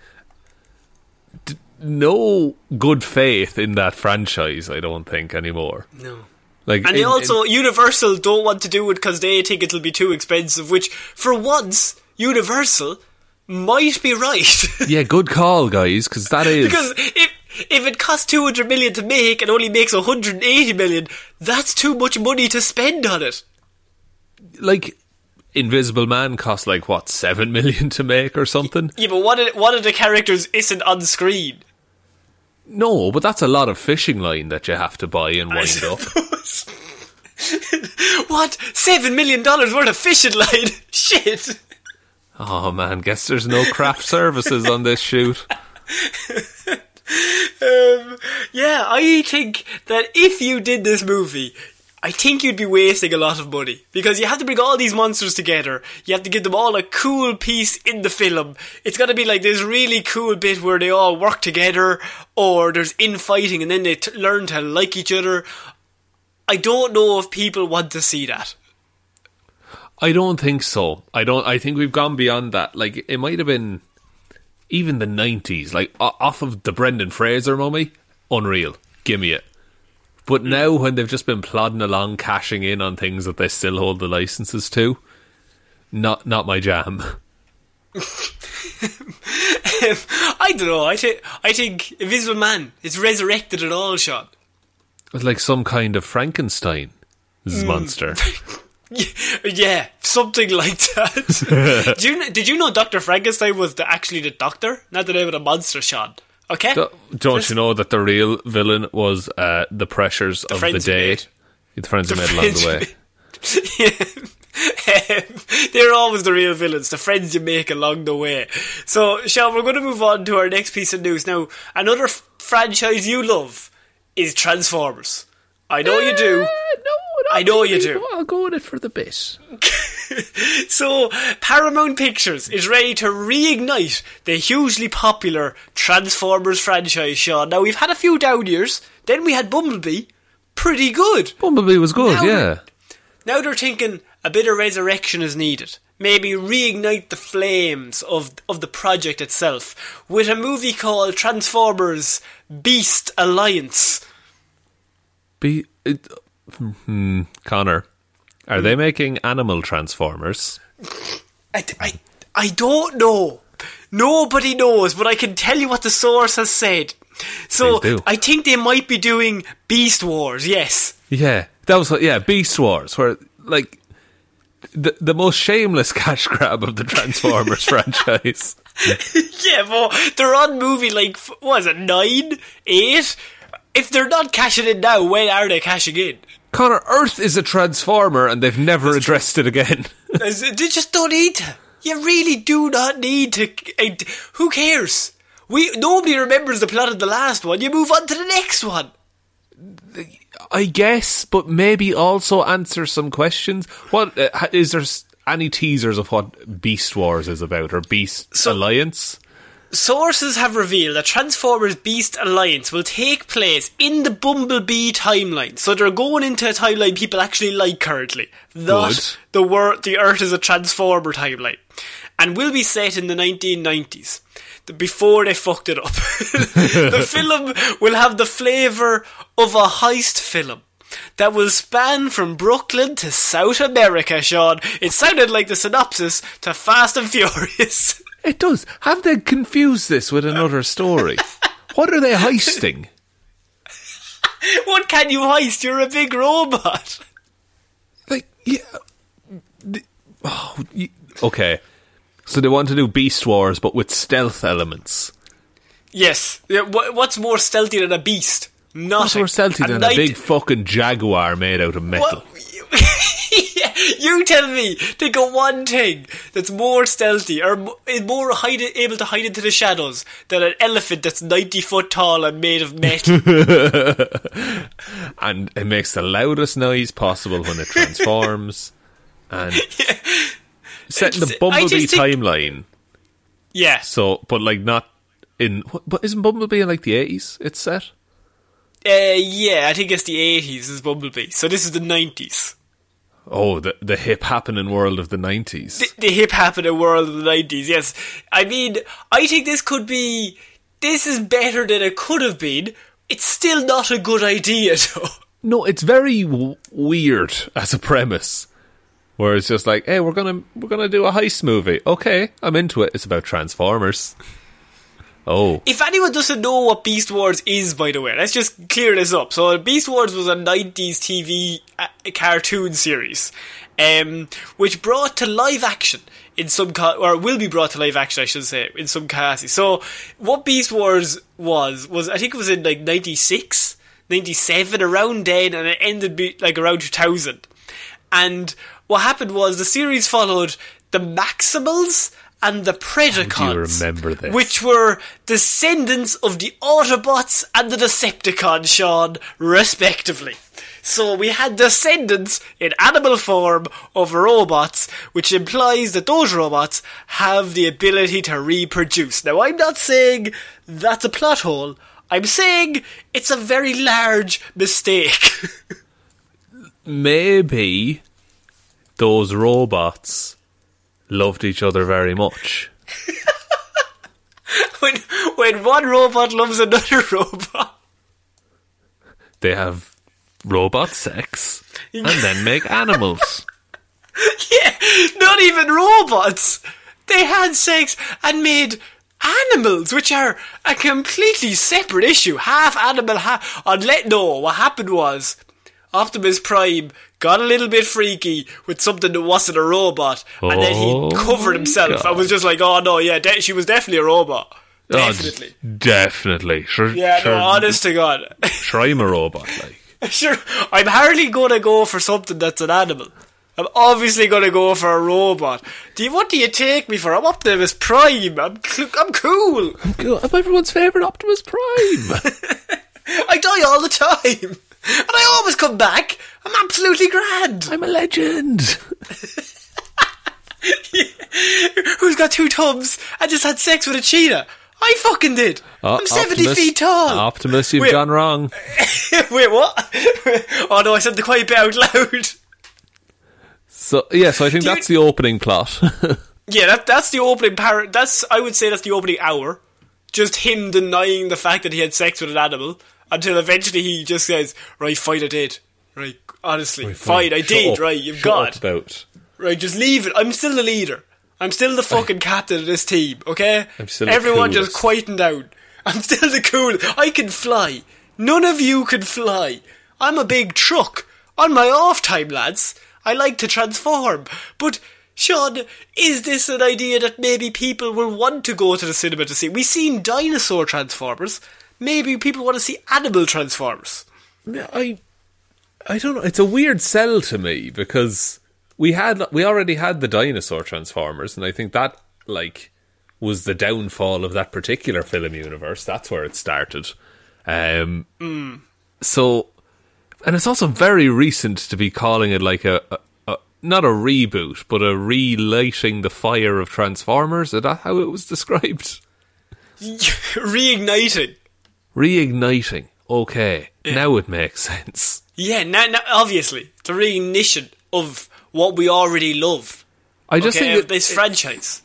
d- no good faith in that franchise, I don't think anymore. No. Like, And they also, in- Universal don't want to do it because they think it'll be too expensive, which, for once, Universal might be right. (laughs) yeah, good call, guys, because that is because if, if it costs 200 million to make and only makes 180 million, that's too much money to spend on it. like Invisible Man cost like what seven million to make or something. Yeah, but one of, one of the characters isn't on screen. No, but that's a lot of fishing line that you have to buy and wind (laughs) up. what? Seven million dollars worth of fishing line? (laughs) Shit. Oh man, guess there's no craft services on this shoot. Um, yeah, I think that if you did this movie, I think you'd be wasting a lot of money because you have to bring all these monsters together. You have to give them all a cool piece in the film. It's got to be like this really cool bit where they all work together, or there's infighting, and then they t- learn to like each other. I don't know if people want to see that. I don't think so. I don't. I think we've gone beyond that. Like it might have been even the nineties, like off of the Brendan Fraser mummy, unreal. Give me it. But mm. now, when they've just been plodding along, cashing in on things that they still hold the licenses to, not not my jam. (laughs) (laughs) I don't know. I think I think Invisible Man is resurrected at all, Shaun. It's like some kind of Frankenstein mm. monster. (laughs) (laughs) Yeah, something like that. (laughs) did, you, did you know Dr. Frankenstein was the, actually the doctor? Not the name of the monster, Shaun. Okay? Do- Don't you know that the real villain was uh, the pressures of the friends you day? The friends The you made along the way. yeah. They're always the real villains, the friends you make along the way. So, Shaun, we're going to move on to our next piece of news. Now, another f- franchise you love is Transformers. I know you do. I know you do. I'll go in it for the bit. (laughs) So, Paramount Pictures is ready to reignite the hugely popular Transformers franchise, Shaun. Now, we've had a few down years, then we had Bumblebee. Pretty good. Bumblebee was good, Now- yeah. Now they're thinking a bit of resurrection is needed. Maybe reignite the flames of of the project itself with a movie called Transformers Beast Alliance. Be it, hmm, Connor, are they making animal transformers? I, I, I don't know. Nobody knows, but I can tell you what the source has said. So I think they might be doing Beast Wars. Yes. Yeah, that was yeah, Beast Wars, where like the the most shameless (laughs) cash grab of the Transformers (laughs) franchise. (laughs) yeah, but they're on movie like what is it nine, eight? If they're not cashing in now, when are they cashing in? Connor, Earth is a transformer, and they've never addressed it again. (laughs) They just don't need to. You really do not need to. Who cares? We nobody remembers the plot of the last one. You move on to the next one. I guess, but maybe also answer some questions. What uh, is there any teasers of what Beast Wars is about or Beast So- Alliance? Sources have revealed that Transformers Beast Alliance will take place in the Bumblebee timeline. So they're going into a timeline people actually like currently. Not Good. the wor- the Earth is a Transformer timeline. And will be set in the 1990s. Before they fucked it up. (laughs) the (laughs) film will have the flavour of a heist film. That will span from Brooklyn to South America, Shaun. It sounded like the synopsis to Fast and Furious. (laughs) It does. Have they confused this with another story? (laughs) what are they heisting? What can you heist? You're a big robot. Like, yeah. the- Oh, y- okay. So they want to do Beast Wars, but with stealth elements. Yes. Yeah, What's more stealthy than a beast? Nothing. What's more stealthy than a big fucking jaguar made out of metal? (laughs) Yeah, (laughs) you tell me. Think of one thing that's more stealthy or is more hide, able to hide into the shadows than an elephant that's 90 foot tall and made of metal. (laughs) and it makes the loudest noise possible when it (laughs) transforms. and set in the Bumblebee think- timeline. yeah. So, but like not in. But isn't Bumblebee in like the eighties? It's set. Uh, yeah, I think it's the 80s is Bumblebee. So this is the 90s. Oh, the the hip happening world of the nineties. the, the hip happening world of the 90s, yes. I mean, I think this could be. This is better than it could have been. It's still not a good idea, (laughs) though. No, it's very w- weird as a premise. Where it's just like, hey, we're gonna we're gonna do a heist movie. Okay, I'm into it. It's about Transformers. Oh, If anyone doesn't know what Beast Wars is, by the way, let's just clear this up. So, Beast Wars was a 90s TV uh, cartoon series, um, which brought to live action in some, ca- or will be brought to live action, I should say, in some cases. So, what Beast Wars was, was, I think it was in like 96, 97, around then, and it ended be, like around 2000. And what happened was the series followed the Maximals and the Predacons. remember this? Which were descendants of the Autobots and the Decepticons, Shaun, respectively. So we had descendants in animal form of robots, which implies that those robots have the ability to reproduce. Now I'm not saying that's a plot hole. I'm saying it's a very large mistake. (laughs) maybe those robots loved each other very much. (laughs) when when one robot loves another (laughs) robot. They have robot sex and then (laughs) make animals. Yeah, not even robots. They had sex and made animals, which are a completely separate issue. Half animal, half. Unless no, what happened was Optimus Prime got a little bit freaky with something that wasn't a robot, and then Oh he covered himself. I was just like, oh no, yeah, de- she was definitely a robot. Oh, Definitely. definitely. Sure, yeah, sure, no, honest to God. (laughs) sure, I'm a robot. Like, Sure, I'm hardly gonna go for something that's an animal. I'm obviously gonna go for a robot. Do you, what do you take me for? I'm Optimus Prime. I'm, cl- I'm cool. I'm everyone's favorite Optimus Prime. (laughs) I die all the time. And I always come back. I'm absolutely grand. I'm a legend. (laughs) Who's got two tubs I just had sex with a cheetah? I fucking did. Uh, I'm 70 Optimus- feet tall. Optimus, you've Wait. gone wrong. (laughs) Wait, what? (laughs) oh no, I said the quiet bit out loud. So yeah, so I think Do you- that's the opening plot. Yeah, that that's the opening par. That's I would say that's the opening hour. Just him denying the fact that he had sex with an animal until eventually he just says, "Right, fight I did. Right, honestly, fight, I Shut did. up. Right, you've Shut got. Right, just leave it. I'm still the leader. I'm still the fucking captain of this team. Okay, I'm still everyone just quieten down. I'm still the coolest. I can fly. None of you can fly. I'm a big truck. On my off time, lads, I like to transform. But, Shaun, is this an idea that maybe people will want to go to the cinema to see? We've seen dinosaur transformers. Maybe people want to see animal transformers. I I don't know. It's a weird sell to me because we had we already had the dinosaur Transformers, and I think that like was the downfall of that particular film universe. That's where it started. Um, So, and it's also very recent to be calling it like a, a, a not a reboot, but a relighting the fire of Transformers. Is that how it was (laughs) described? (laughs) Reigniting. Reigniting. Okay, now it makes (laughs) sense. Yeah, now, now, obviously, the reignition of what we already love. I just okay, think this it- franchise.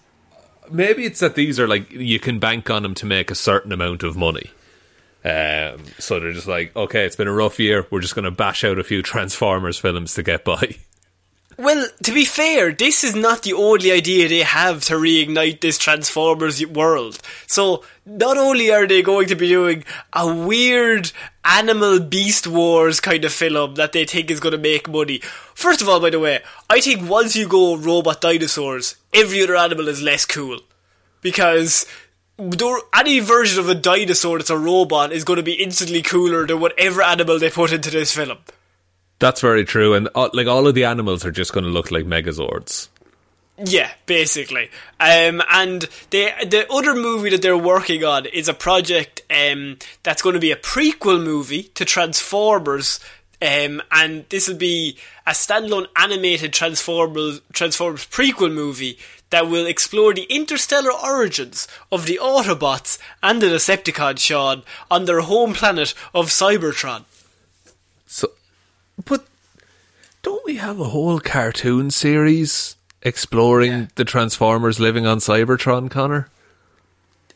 maybe it's that these are like you can bank on them to make a certain amount of money. Um, so they're just like, okay, it's been a rough year. We're just going to bash out a few Transformers films to get by. (laughs) Well, to be fair, this is not the only idea they have to reignite this Transformers world. So, not only are they going to be doing a weird animal beast wars kind of film that they think is going to make money. First of all, by the way, I think once you go robot dinosaurs, every other animal is less cool. Because any version of a dinosaur that's a robot is going to be instantly cooler than whatever animal they put into this film. That's very true, and uh, like all of the animals are just going to look like Megazords. Yeah, basically. Um, and the the other movie that they're working on is a project um, that's going to be a prequel movie to Transformers. Um, and this will be a standalone animated Transformers Transformers prequel movie that will explore the interstellar origins of the Autobots and the Decepticons, Shaun, on their home planet of Cybertron. So, don't we have a whole cartoon series exploring the Transformers living on Cybertron, Connor?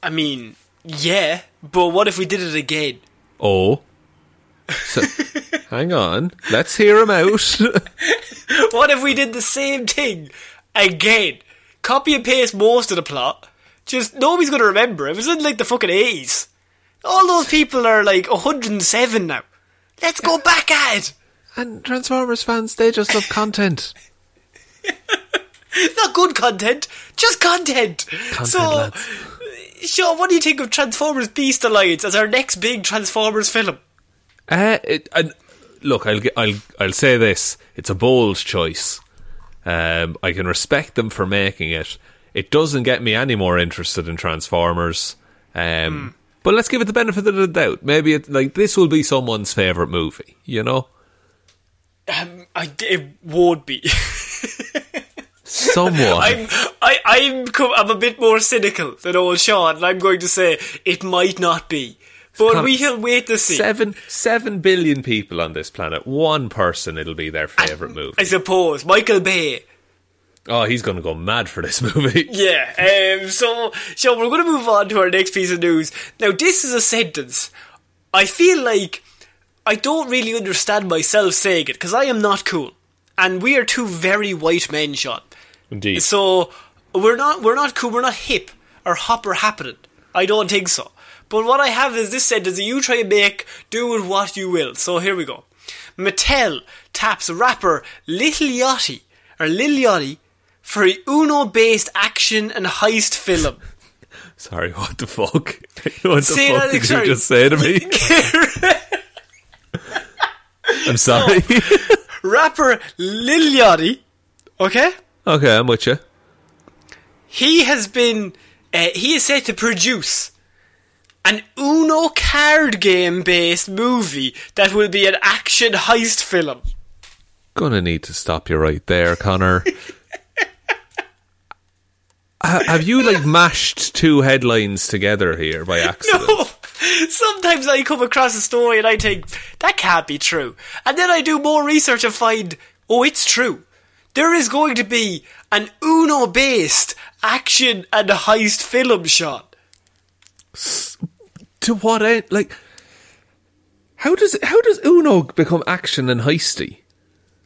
I mean, yeah, but what if we did it again? Oh. So, (laughs) hang on. Let's hear him out. (laughs) What if we did the same thing again? Copy and paste most of the plot. Just nobody's gonna remember. It was in like the fucking eighties. All those people are like 107 now. Let's go back at it. And Transformers fans, they just love content. (laughs) Not good content, just content. so, lads. Shaun, what do you think of Transformers Beast Alliance as our next big Transformers film? Uh, it, and look, I'll, I'll I'll say this: it's a bold choice. Um, I can respect them for making it. It doesn't get me any more interested in Transformers. Um, But let's give it the benefit of the doubt. Maybe it, like this will be someone's favorite movie. You know, Um, I, it would be. someone. I'm I, I'm I'm a bit more cynical than old Shaun, and I'm going to say it might not be, but we shall wait to see. Seven seven billion people on this planet. One person, it'll be their favorite movie. I suppose Michael Bay. Oh, he's going to go mad for this (laughs) movie. Yeah. Um. So, so we're going to move on to our next piece of news. Now, this is a sentence. I feel like I don't really understand myself saying it because I am not cool, and we are two very white men, Shaun. Indeed. So we're not we're not cool. We're not hip or hop or happening. I don't think so. But what I have is this sentence that you try and make do with what you will. So here we go. Mattel taps rapper Little Yachty or Lil Yachty for a Uno-based action and heist film. (laughs) Sorry, what the fuck? (laughs) what the fuck did you just say to me? (laughs) I'm sorry. rapper Lil Yachty, okay? okay, I'm with you. he has been uh, he is set to produce an Uno card game based movie that will be an action heist film. Gonna need to stop you right there, Connor. (laughs) Have you like mashed two headlines together here by accident? No. Sometimes I come across a story and I think that can't be true. And then I do more research and find oh it's true. There is going to be an Uno based action and heist film shot. To what end? Like, how does how does Uno become action and heisty?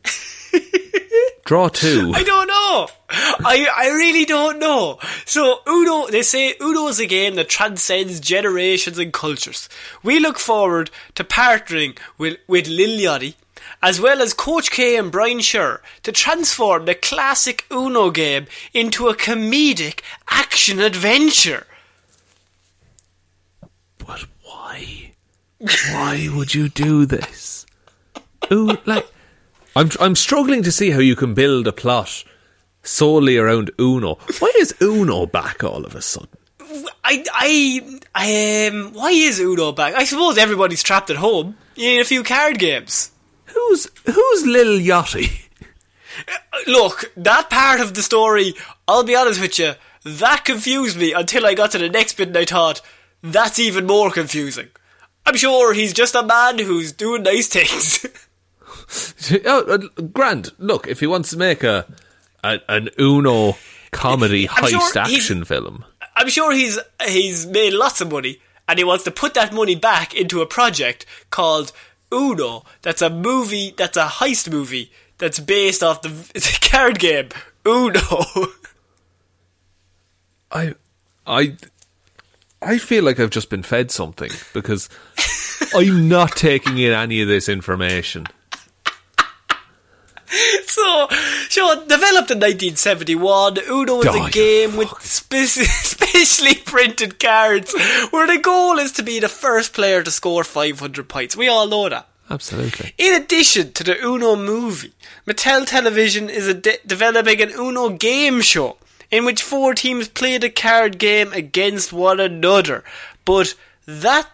(laughs) Draw two. (laughs) I don't know. I I really don't know. So Uno, they say Uno is a game that transcends generations and cultures. We look forward to partnering with with Lil Yachty, as well as Coach K and Brian Sher, to transform the classic Uno game into a comedic action adventure. But why? Why would you do this? Ooh, like I'm I'm struggling to see how you can build a plot solely around Uno. Why is Uno back all of a sudden? I, I, I, um, why is Uno back? I suppose everybody's trapped at home. You need a few card games. Who's who's Lil Yachty? Look, that part of the story, I'll be honest with you, that confused me until I got to the next bit and I thought, that's even more confusing. I'm sure he's just a man who's doing nice things. (laughs) (laughs) oh, uh, Grant, look, if he wants to make a, a an Uno comedy I'm heist he's- action film, I'm sure he's he's made lots of money and he wants to put that money back into a project called Uno. That's a movie. That's a heist movie that's based off the, (laughs) the card game Uno. (laughs) I, I, I feel like I've just been fed something because I'm not taking in any of this information. (laughs) so, Shaun, developed in 1971, Uno is Oh, a game with spe- (laughs) specially printed cards where the goal is to be the first player to score 500 points. We all know that. Absolutely. In addition to the Uno movie, Mattel Television is a de- developing an Uno game show in which four teams play the card game against one another. But that,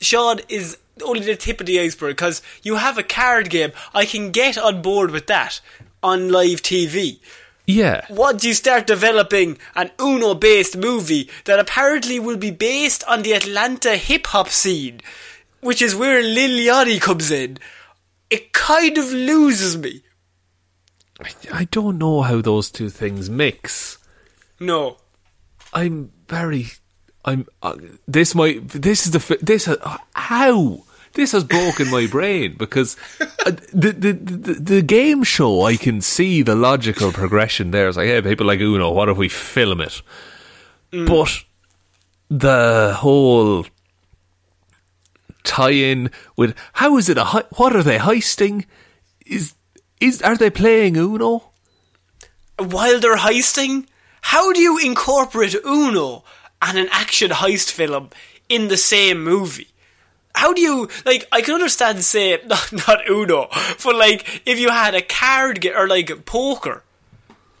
Shaun, is only the tip of the iceberg because you have a card game. I can get on board with that on live TV. Yeah. Once you start developing an Uno based movie that apparently will be based on the Atlanta hip hop scene, which is where Lil Yachty comes in, it kind of loses me. I don't know how those two things mix. No. I'm very. I'm. Uh, this might. This is the. This. Uh, how? This has broken my brain because uh, the, the the the game show I can see the logical progression there. It's like, hey, people like Uno, what if we film it? But the whole tie-in with how is it a hei- what are they heisting? Is is are they playing Uno? While they're heisting, how do you incorporate Uno and an action heist film in the same movie? How do you like? I can understand, say (laughs) not, not Uno, but like if you had a card game or like poker,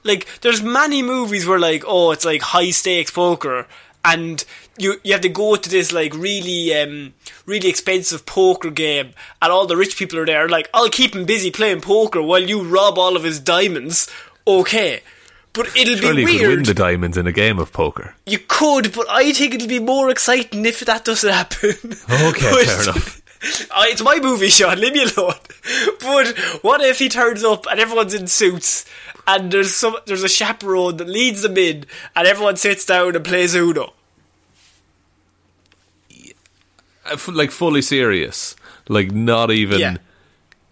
like there's many movies where like oh it's like high stakes poker and you you have to go to this like really um really expensive poker game and all the rich people are there like I'll keep him busy playing poker while you rob all of his diamonds okay but it'll Surely be you could win the diamonds in a game of poker. you could but I think it'll be more exciting if that doesn't happen Okay, (laughs) But- fair enough. (laughs) It's my movie, Shaun. Leave me alone. (laughs) But what if he turns up and everyone's in suits, and there's some there's a chaperone that leads them in, and everyone sits down and plays Uno. Uh, like fully serious. Like not even. Yeah.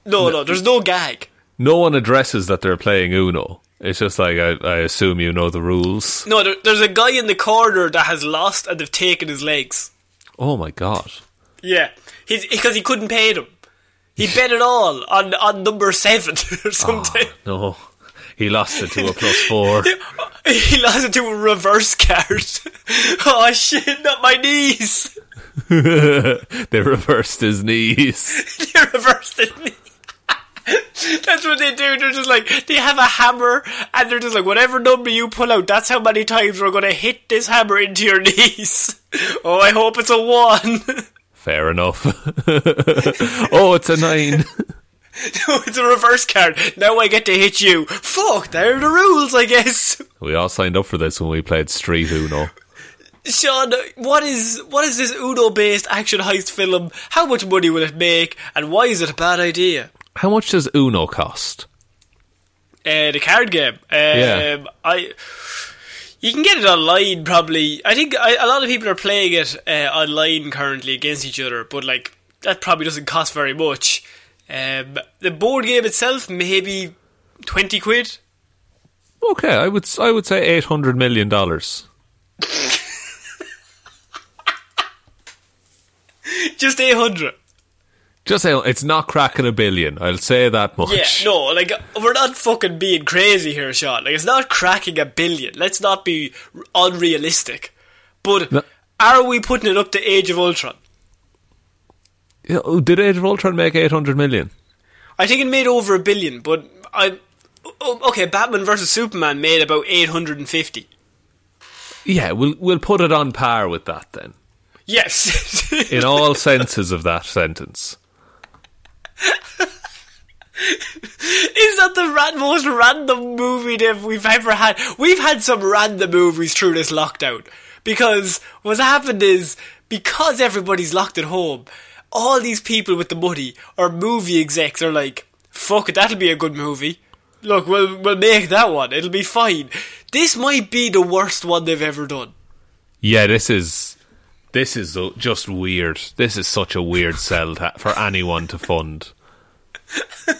No, no, there's no gag. No one addresses that they're playing Uno. It's just like I, I assume you know the rules. No, there, there's a guy in the corner that has lost and they've taken his legs. Oh my god! Yeah, he's because he couldn't pay them. He bet it all on on number seven (laughs) or something. Ah, no, he lost it to a plus four. (laughs) He lost it to a reverse card. (laughs) oh shit! Not my knees. they reversed his knees. they reversed his knee. (laughs) That's what they do. They're just like they have a hammer, and they're just like whatever number you pull out, that's how many times we're going to hit this hammer into your (laughs) knees. (laughs) Oh, I hope it's a one. Fair enough. oh, it's a nine. no, it's a reverse card. Now I get to hit you. Fuck, there are the rules, I guess. We all signed up for this when we played Street Uno. Shaun, what is what is this Uno-based action heist film? How much money will it make, and why is it a bad idea? How much does Uno cost? Uh, the card game. Um, Yeah. I. You can get it online, probably. I think I, a lot of people are playing it uh, online currently against each other, but like that probably doesn't cost very much. Um, the board game itself, maybe twenty quid. Okay, I would I would say eight hundred million dollars. (laughs) Just eight hundred. Just say it's not cracking a billion. I'll say that much. Yeah, no, like we're not fucking being crazy here, Shaun. Like it's not cracking a billion. Let's not be unrealistic. But No. are we putting it up to Age of Ultron? Yeah, oh, Did Age of Ultron make eight hundred million? I think it made over a billion, but I. oh, Okay, Batman versus Superman made about 850. Yeah, we'll we'll put it on par with that then. Yes. (laughs) In all senses of that sentence. Is that the most random movie that we've ever had? We've had some random movies through this lockdown. Because what's happened is, because everybody's locked at home, all these people with the money, or movie execs, are like, fuck it, that'll be a good movie. Look, we'll, we'll make that one, it'll be fine. This might be the worst one they've ever done. Yeah, this is this is just weird. This is such a weird sell for anyone to fund. (laughs)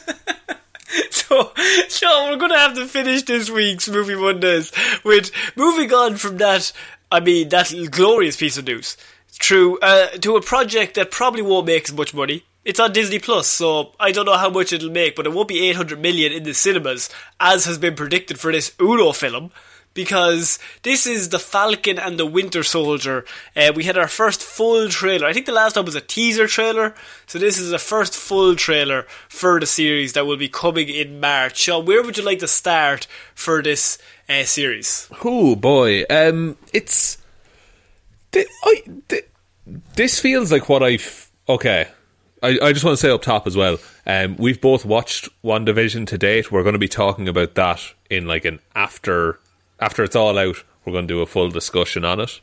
So, so we're going to have to finish this week's Movie Mondays with moving on from that, I mean, that glorious piece of news, through, uh, to a project that probably won't make as much money. It's on Disney Plus, so I don't know how much it'll make, but it won't be 800 million in the cinemas, as has been predicted for this Uno film. Because this is the Falcon and the Winter Soldier. Uh, we had our first full trailer. I think the last one was a teaser trailer. So this is the first full trailer for the series that will be coming in March. Shaun, where would you like to start for this uh, series? Oh boy, um, it's thi- I, thi- this feels like what I've okay. I, I just want to say up top as well. Um, we've both watched WandaVision to date. We're going to be talking about that in like an after after it's all out. We're going to do a full discussion on it.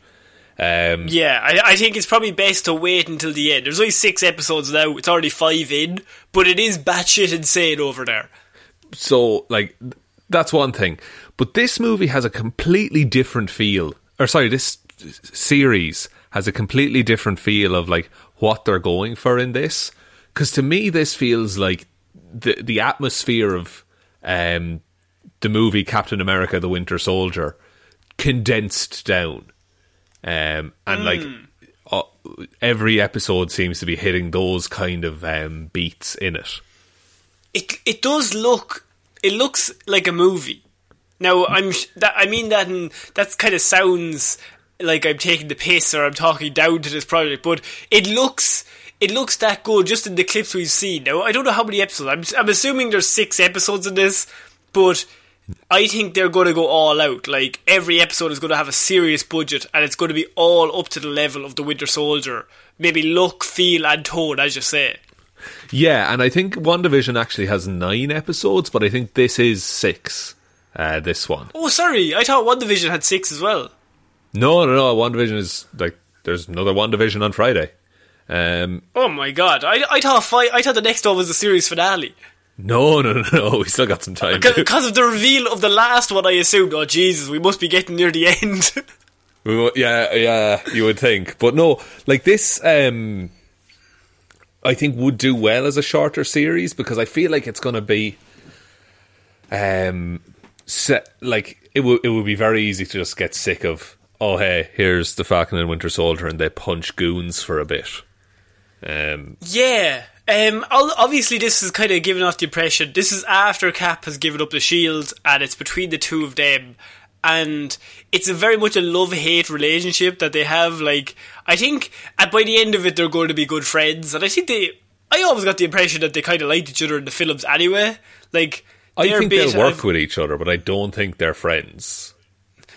Um, Yeah, I, I think it's probably best to wait until the end. There's only six episodes now. It's already five in, but it is batshit insane over there. so like that's one thing but this movie has a completely different feel or sorry this series has a completely different feel of like what they're going for in this because to me this feels like the the atmosphere of um the movie Captain America the Winter Soldier condensed down um and like uh, every episode seems to be hitting those kind of um beats in it it it does look it looks like a movie. Now I'm that I mean that and that kind of sounds like I'm taking the piss or I'm talking down to this project, but it looks it looks that good just in the clips we've seen. Now I don't know how many episodes. I'm I'm assuming there's six episodes in this, but I think they're going to go all out. Like every episode is going to have a serious budget, and it's going to be all up to the level of the Winter Soldier. Maybe look, feel, and tone, as you say. Yeah, and I think WandaVision actually has nine episodes, but I think this is six. Uh, this one. Oh, sorry, I thought WandaVision had six as well. No, no, no. WandaVision is like there's another WandaVision on Friday. Um, Oh my god! I, I thought fi- I thought the next one was the series finale no, no, no, no. We still got some time. because of the reveal of the last one. I assumed, oh Jesus, we must be getting near the end. (laughs) We yeah, yeah. You would think, but no. Like this, um, I think would do well as a shorter series because I feel like it's going to be, um, set like it would it would be very easy to just get sick of. Oh hey, here's the Falcon and Winter Soldier, and they punch goons for a bit. Um, yeah. Um. Obviously, this is kind of giving off the impression. This is after Cap has given up the shield, and it's between the two of them. And it's a very much a love hate relationship that they have. Like, I think at by the end of it, they're going to be good friends. And I think they. I always got the impression that they kind of liked each other in the films anyway. Like, I think they'll work of- with each other, but I don't think they're friends.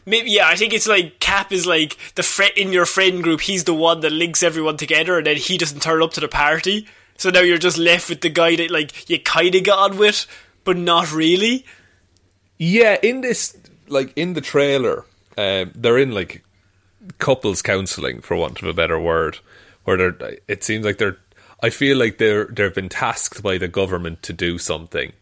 Maybe yeah, I think it's like Cap is like the fri in your friend group. He's the one that links everyone together, and then he doesn't turn up to the party. So now you're just left with the guy that like you kind of got on with, but not really. Yeah, in this, like in the trailer, um, they're in like couples counselling, for want of a better word, where they're. It seems like they're. I feel like they're they've been tasked by the government to do something,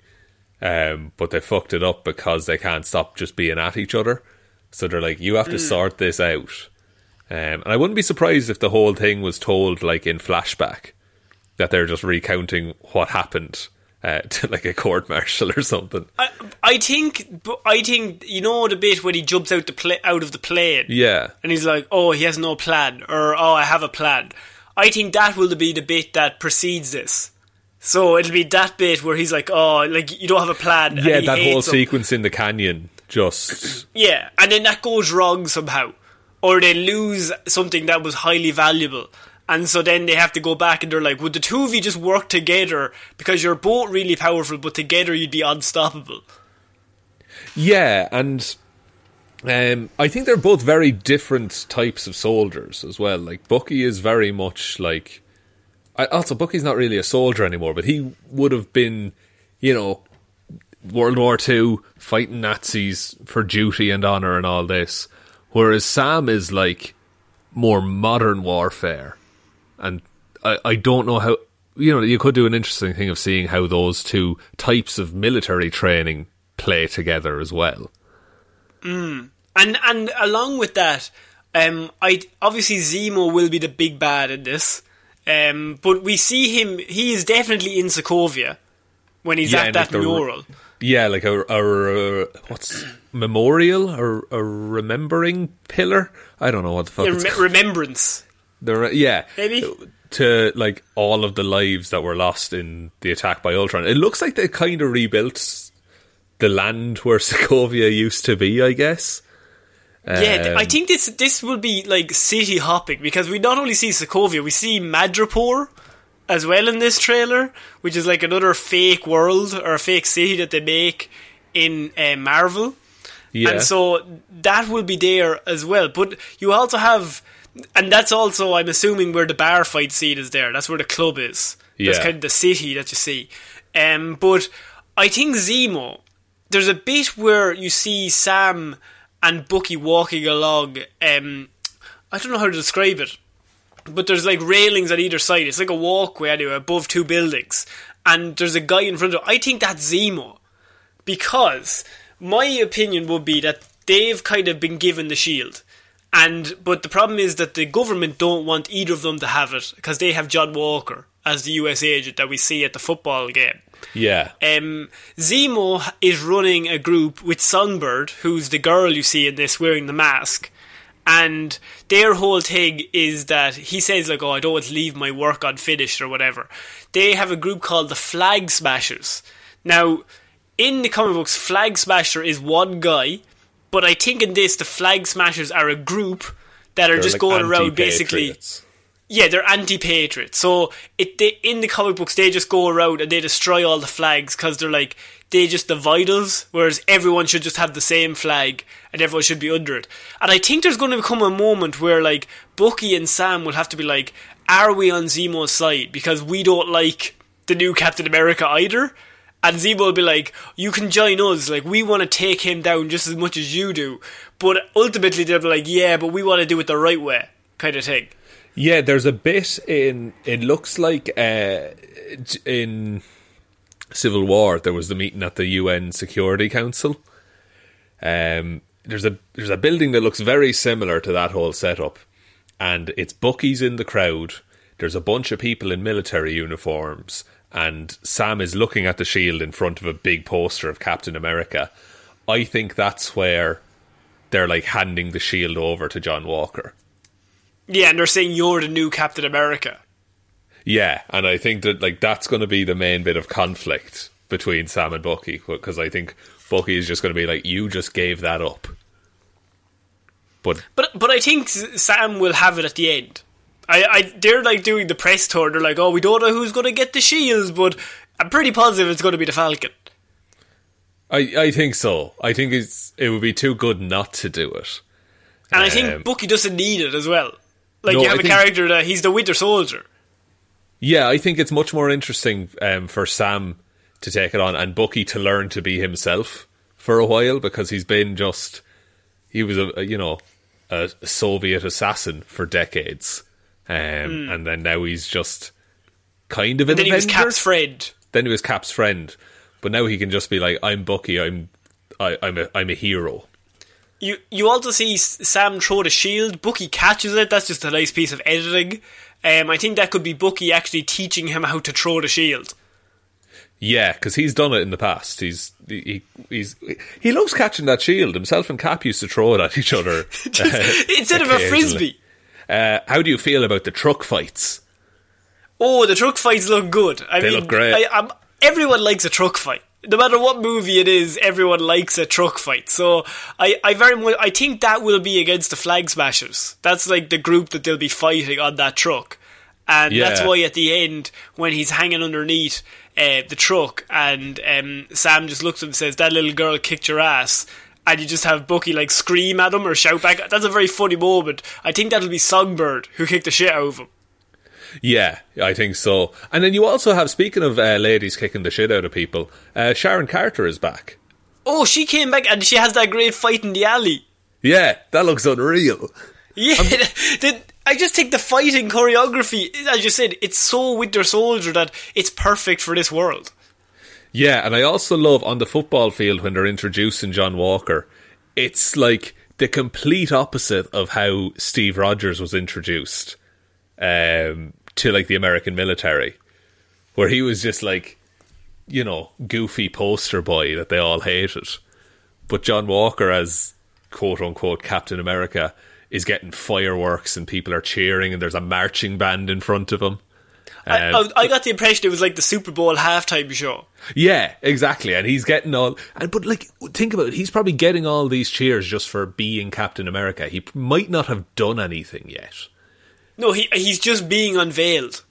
um, but they fucked it up because they can't stop just being at each other. So they're like, you have to sort this out. Um, and I wouldn't be surprised if the whole thing was told like in flashback, that they're just recounting what happened uh, (laughs) to like a court martial or something. I I think I think you know the bit when he jumps out the pla- out of the plane. Yeah. and he's like, "Oh, he has no plan," or "Oh, I have a plan." I think that will be the bit that precedes this. So it'll be that bit where he's like, "Oh, like you don't have a plan." Yeah, that whole him. sequence in the canyon just Yeah, and then that goes wrong somehow, or they lose something that was highly valuable, And so then they have to go back and they're like, would the two of you just work together because you're both really powerful, but together you'd be unstoppable? Yeah, and um, I think they're both very different types of soldiers as well. Like Bucky is very much like. I, also, Bucky's not really a soldier anymore, but he would have been, you know, World War Two fighting Nazis for duty and honor and all this, whereas Sam is like more modern warfare, and I, I don't know how. You know, you could do an interesting thing of seeing how those two types of military training play together as well. Mm. And and along with that, um, I obviously Zemo will be the big bad in this. Um, but we see him; he is definitely in Sokovia when he's Yeah, at that like the- mural. Yeah, like a, a, a what's memorial or a remembering pillar? I don't know what the fuck. Yeah, rem- remembrance. The yeah, Maybe. to like all of the lives that were lost in the attack by Ultron. It looks like they kind of rebuilt the land where (laughs) Sokovia used to be. I guess. yeah, I Um, think this this will be like city hopping because we not only see Sokovia, we see Madripoor as well in this trailer, which is like another fake world or a fake city that they make in uh, Marvel. Yeah. And so that will be there as well. But you also have, and that's also, I'm assuming, where the bar fight scene is there. That's where the club is. That's kind of the city that you see. Um, but I think Zemo, there's a bit where you see Sam and Bucky walking along. Um, I don't know how to describe it, but there's like railings on either side. It's like a walkway anyway above two buildings, and there's a guy in front of. I think that's Zemo because my opinion would be that they've kind of been given the shield. And but the problem is that the government don't want either of them to have it because they have John Walker as the US agent that we see at the football game. yeah, Um, Zemo is running a group with Songbird, who's the girl you see in this wearing the mask. And their whole thing is that he says like, "Oh, I don't want to leave my work unfinished or whatever." They have a group called the Flag Smashers. Now, in the comic books, Flag Smasher is one guy, but I think in this, the Flag Smashers are a group that are They're just like going around basically. Yeah, they're anti-patriots. So it they, in the comic books they just go around and they destroy all the flags because they're like they just divide us, whereas everyone should just have the same flag and everyone should be under it. And I think there's going to become a moment where like Bucky and Sam will have to be like, are we on Zemo's side because we don't like the new Captain America either? And Zemo will be like, you can join us, like, we want to take him down just as much as you do. But ultimately, they'll be like, yeah, but we want to do it the right way, kind of thing. Yeah, there's a bit in. It looks like uh, in Civil War there was the meeting at the UN Security Council. Um, there's a there's a building that looks very similar to that whole setup, and it's Bucky's in the crowd. There's a bunch of people in military uniforms, and Sam is looking at the shield in front of a big poster of Captain America. I think that's where they're like handing the shield over to John Walker. Yeah, and they're saying you're the new Captain America. Yeah, and I think that like that's going to be the main bit of conflict between Sam and Bucky because I think Bucky is just going to be like, "You just gave that up." But But but I think Sam will have it at the end. I, I they're like doing the press tour. They're like, oh, we don't know who's going to get the shields, but I'm pretty positive it's going to be the Falcon. I I think so. I think it's it would be too good not to do it. And I Um, think Bucky doesn't need it as well. Like No, you have I a think- character that he's the Winter Soldier. Yeah, I think it's much more interesting um, for Sam to take it on and Bucky to learn to be himself for a while because he's been just he was a, a you know a Soviet assassin for decades, um, and then now he's just kind of an then he was Cap's friend. Then he was Cap's friend, but now he can just be like, "I'm Bucky. I'm I, I'm a I'm a hero." You you also see Sam throw the shield. Bucky catches it. That's just a nice piece of editing. Um, I think that could be Bucky actually teaching him how to throw the shield. Yeah, because he's done it in the past. He's he, he's he loves catching that shield. Himself and Cap used to throw it at each other (laughs) uh, (laughs) Instead of a frisbee. Uh, how do you feel about the truck fights? Oh, the truck fights look good. I They mean, look great. I, I'm, everyone likes a truck fight. No matter what movie it is, everyone likes a truck fight. So I, I very much, I think that will be against the Flag Smashers. That's like the group that they'll be fighting on that truck. And that's why at the end, when he's hanging underneath uh, the truck, and um, Sam just looks at him and says, "That little girl kicked your ass," and you just have Bucky like scream at him or shout back. That's a very funny moment. I think that'll be Songbird who kicked the shit out of him. Yeah, I think so. And then you also have, speaking of uh, ladies kicking the shit out of people, uh, Sharon Carter is back. Oh, she came back and she has that great fight in the alley. Yeah, that looks unreal. Yeah, (laughs) the, I just think the fighting choreography, as you said, it's so Winter Soldier that it's perfect for this world. Yeah, and I also love on the football field when they're introducing John Walker, it's like the complete opposite of how Steve Rogers was introduced um, to like the American military, where he was just like, you know, goofy poster boy that they all hated. But John Walker, as quote unquote Captain America, is getting fireworks and people are cheering and there's a marching band in front of him. I, Um, I, I got the impression it was like the Super Bowl halftime show. Yeah, exactly. And he's getting all and but like think about it, he's probably getting all these cheers just for being Captain America. He might not have done anything yet. No, he he's just being unveiled.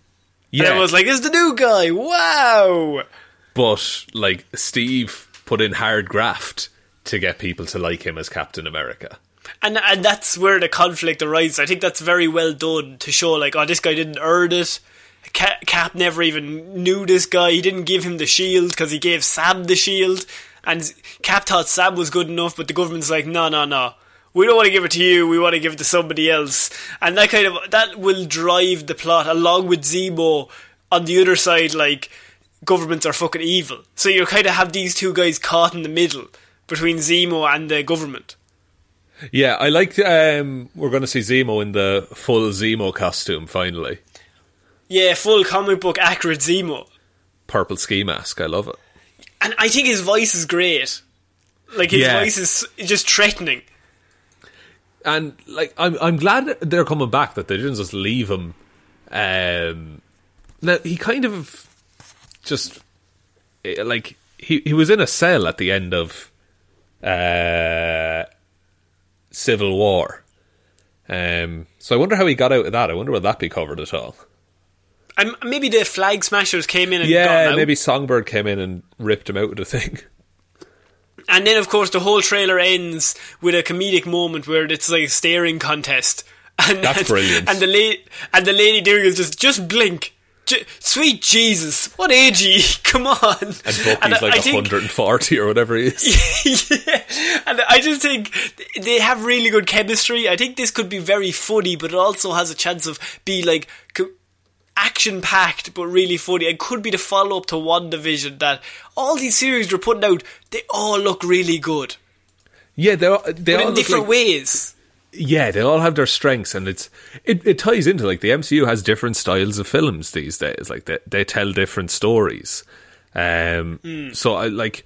Yeah. And I was like, it's the new guy. Wow. but like Steve put in hard graft to get people to like him as Captain America. And and that's where the conflict arises. I think that's very well done to show like, oh, this guy didn't earn it. Cap, never even knew this guy. He didn't give him the shield because he gave Sam the shield. And Cap thought Sam was good enough, but the government's like, no, no, no. We don't want to give it to you. We want to give it to somebody else. And that kind of that will drive the plot along with Zemo on the other side. Like governments are fucking evil. So you kind of have these two guys caught in the middle between Zemo and the government. Yeah, I like um we're gonna see Zemo in the full Zemo costume finally. Yeah, full comic book accurate Zemo. Purple ski mask, I love it. And I think his voice is great. Like his Yeah. voice is just threatening. and like I'm I'm glad they're coming back that they didn't just leave him. Um, now he kind of just eh, like he he was in a cell at the end of uh, Civil War. Um, so I wonder how he got out of that. I wonder will that be covered at all. And maybe the flag smashers came in and got Yeah, maybe Songbird came in and ripped him out of the thing. And then, of course, the whole trailer ends with a comedic moment where it's like a staring contest. (laughs) And, That's and, brilliant. And the lady, and the lady doing is just just blink. J- sweet Jesus, what age are you? (laughs) Come on. And Bucky's I- like I think- 140 or whatever he is. (laughs) yeah, and I just think they have really good chemistry. I think this could be very funny, but it also has a chance of be like action packed, but really funny. It could be the follow up to WandaVision. That all these series they're putting out, they all look really good, yeah, they all, they but all in different like- ways. Yeah, they all have their strengths, and it's it, it ties into like the MCU has different styles of films these days. Like they they tell different stories. Um, so I like.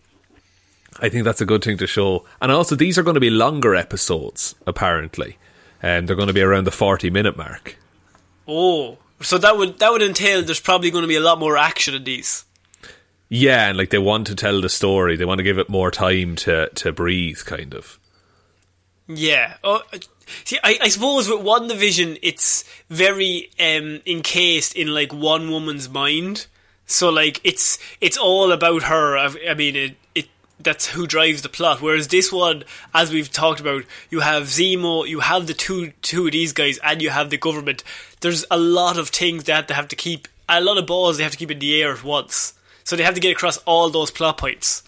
I think that's a good thing to show, and also these are going to be longer episodes. Apparently, and they're going to be around the forty minute mark. Oh, so that would that would entail there's probably going to be a lot more action in these. Yeah, and like they want to tell the story, they want to give it more time to to breathe, kind of. Yeah. Oh, see, I, I suppose with WandaVision, it's very um, encased in like one woman's mind. So like it's it's all about her. I, I mean, it, it that's who drives the plot. Whereas this one, as we've talked about, you have Zemo, you have the two two of these guys, and you have the government. There's a lot of things that they have to keep. A lot of balls they have to keep in the air at once. So they have to get across all those plot points.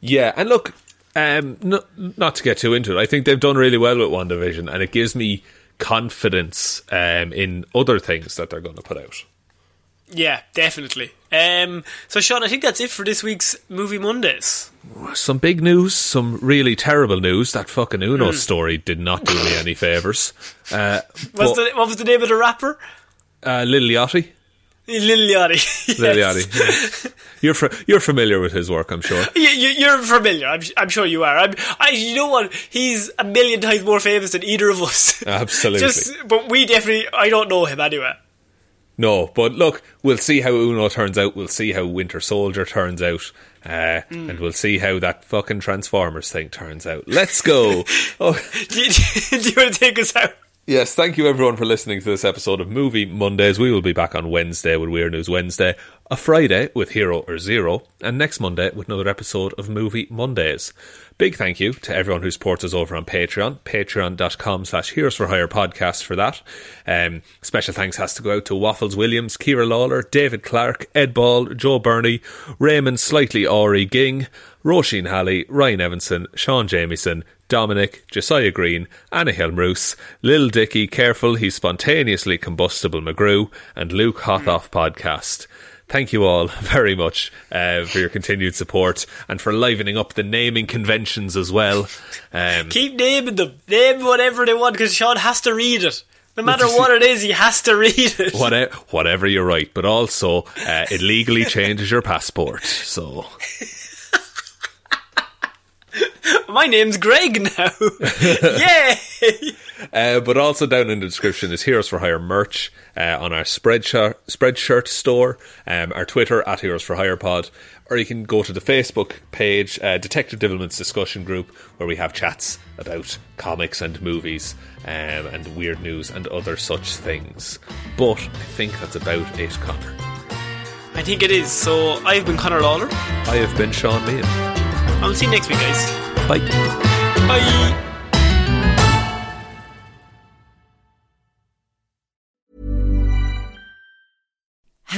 Yeah, and look, um, no, not to get too into it, I think they've done really well with WandaVision, and it gives me confidence um, in other things that they're going to put out. Yeah, definitely. Um, so, Shaun, I think that's it for this week's Movie Mondays. Some big news, some really terrible news. That fucking Uno Hmm. story did not do me any favors. Uh, but, the, what was the name of the rapper? uh, Lil Yachty. Lil Yachty. Lil Yachty. yeah. You're fa- you're familiar with his work, I'm sure. (laughs) You, you, you're familiar. I'm, I'm sure you are. I'm, I, you know what? He's a million times more famous than either of us. Absolutely. (laughs) Just, but we definitely. I don't know him anyway. No, but look, we'll see how Uno turns out. We'll see how Winter Soldier turns out. Uh, Hmm. And we'll see how that fucking Transformers thing turns out. Let's go. (laughs) oh, (laughs) Do you, do you want to take us out? Yes, thank you everyone for listening to this episode of Movie Mondays. We will be back on Wednesday with Weird News Wednesday, a Friday with Hero or Zero, and next Monday with another episode of Movie Mondays. Big thank you to everyone who supports us over on Patreon, patreon.com slash Heroes for Hire podcast for that. Um, special thanks has to go out to Waffles Williams, Ciara Lawler, David Clarke, Ed Ball, Joe Bernie, Raymond Slightly Ori Ging, Roisin Hally, Ryan Evanson, Shaun Jamieson, Dominic, Josiah Green, Anna Hjelmroos, Lil Dicky, Careful He's Spontaneously Combustible McGrew, and Luke Hothoff Podcast. Thank you all (laughs) very much uh, for your continued support and for livening up the naming conventions as well. Um, Keep naming them. Name whatever they want because Shaun has to read it. No matter (laughs) what it is, he has to read it. whatever, whatever you write, but also uh, it legally (laughs) changes your passport. So My name's Greg now. Yay! Uh, but also down in the description is Heroes for Hire merch uh, on our Spreadshirt, Spreadshirt store, um, our Twitter at Heroes for Hire Pod, or you can go to the Facebook page, uh, Detective Divilment's discussion group, where we have chats about comics and movies um, and weird news and other such things. But I think that's about it, Connor. I think it is. So I've been Connor Lawler. I have been Shaun Meighan. I'll see you next week, guys. Bye. Bye.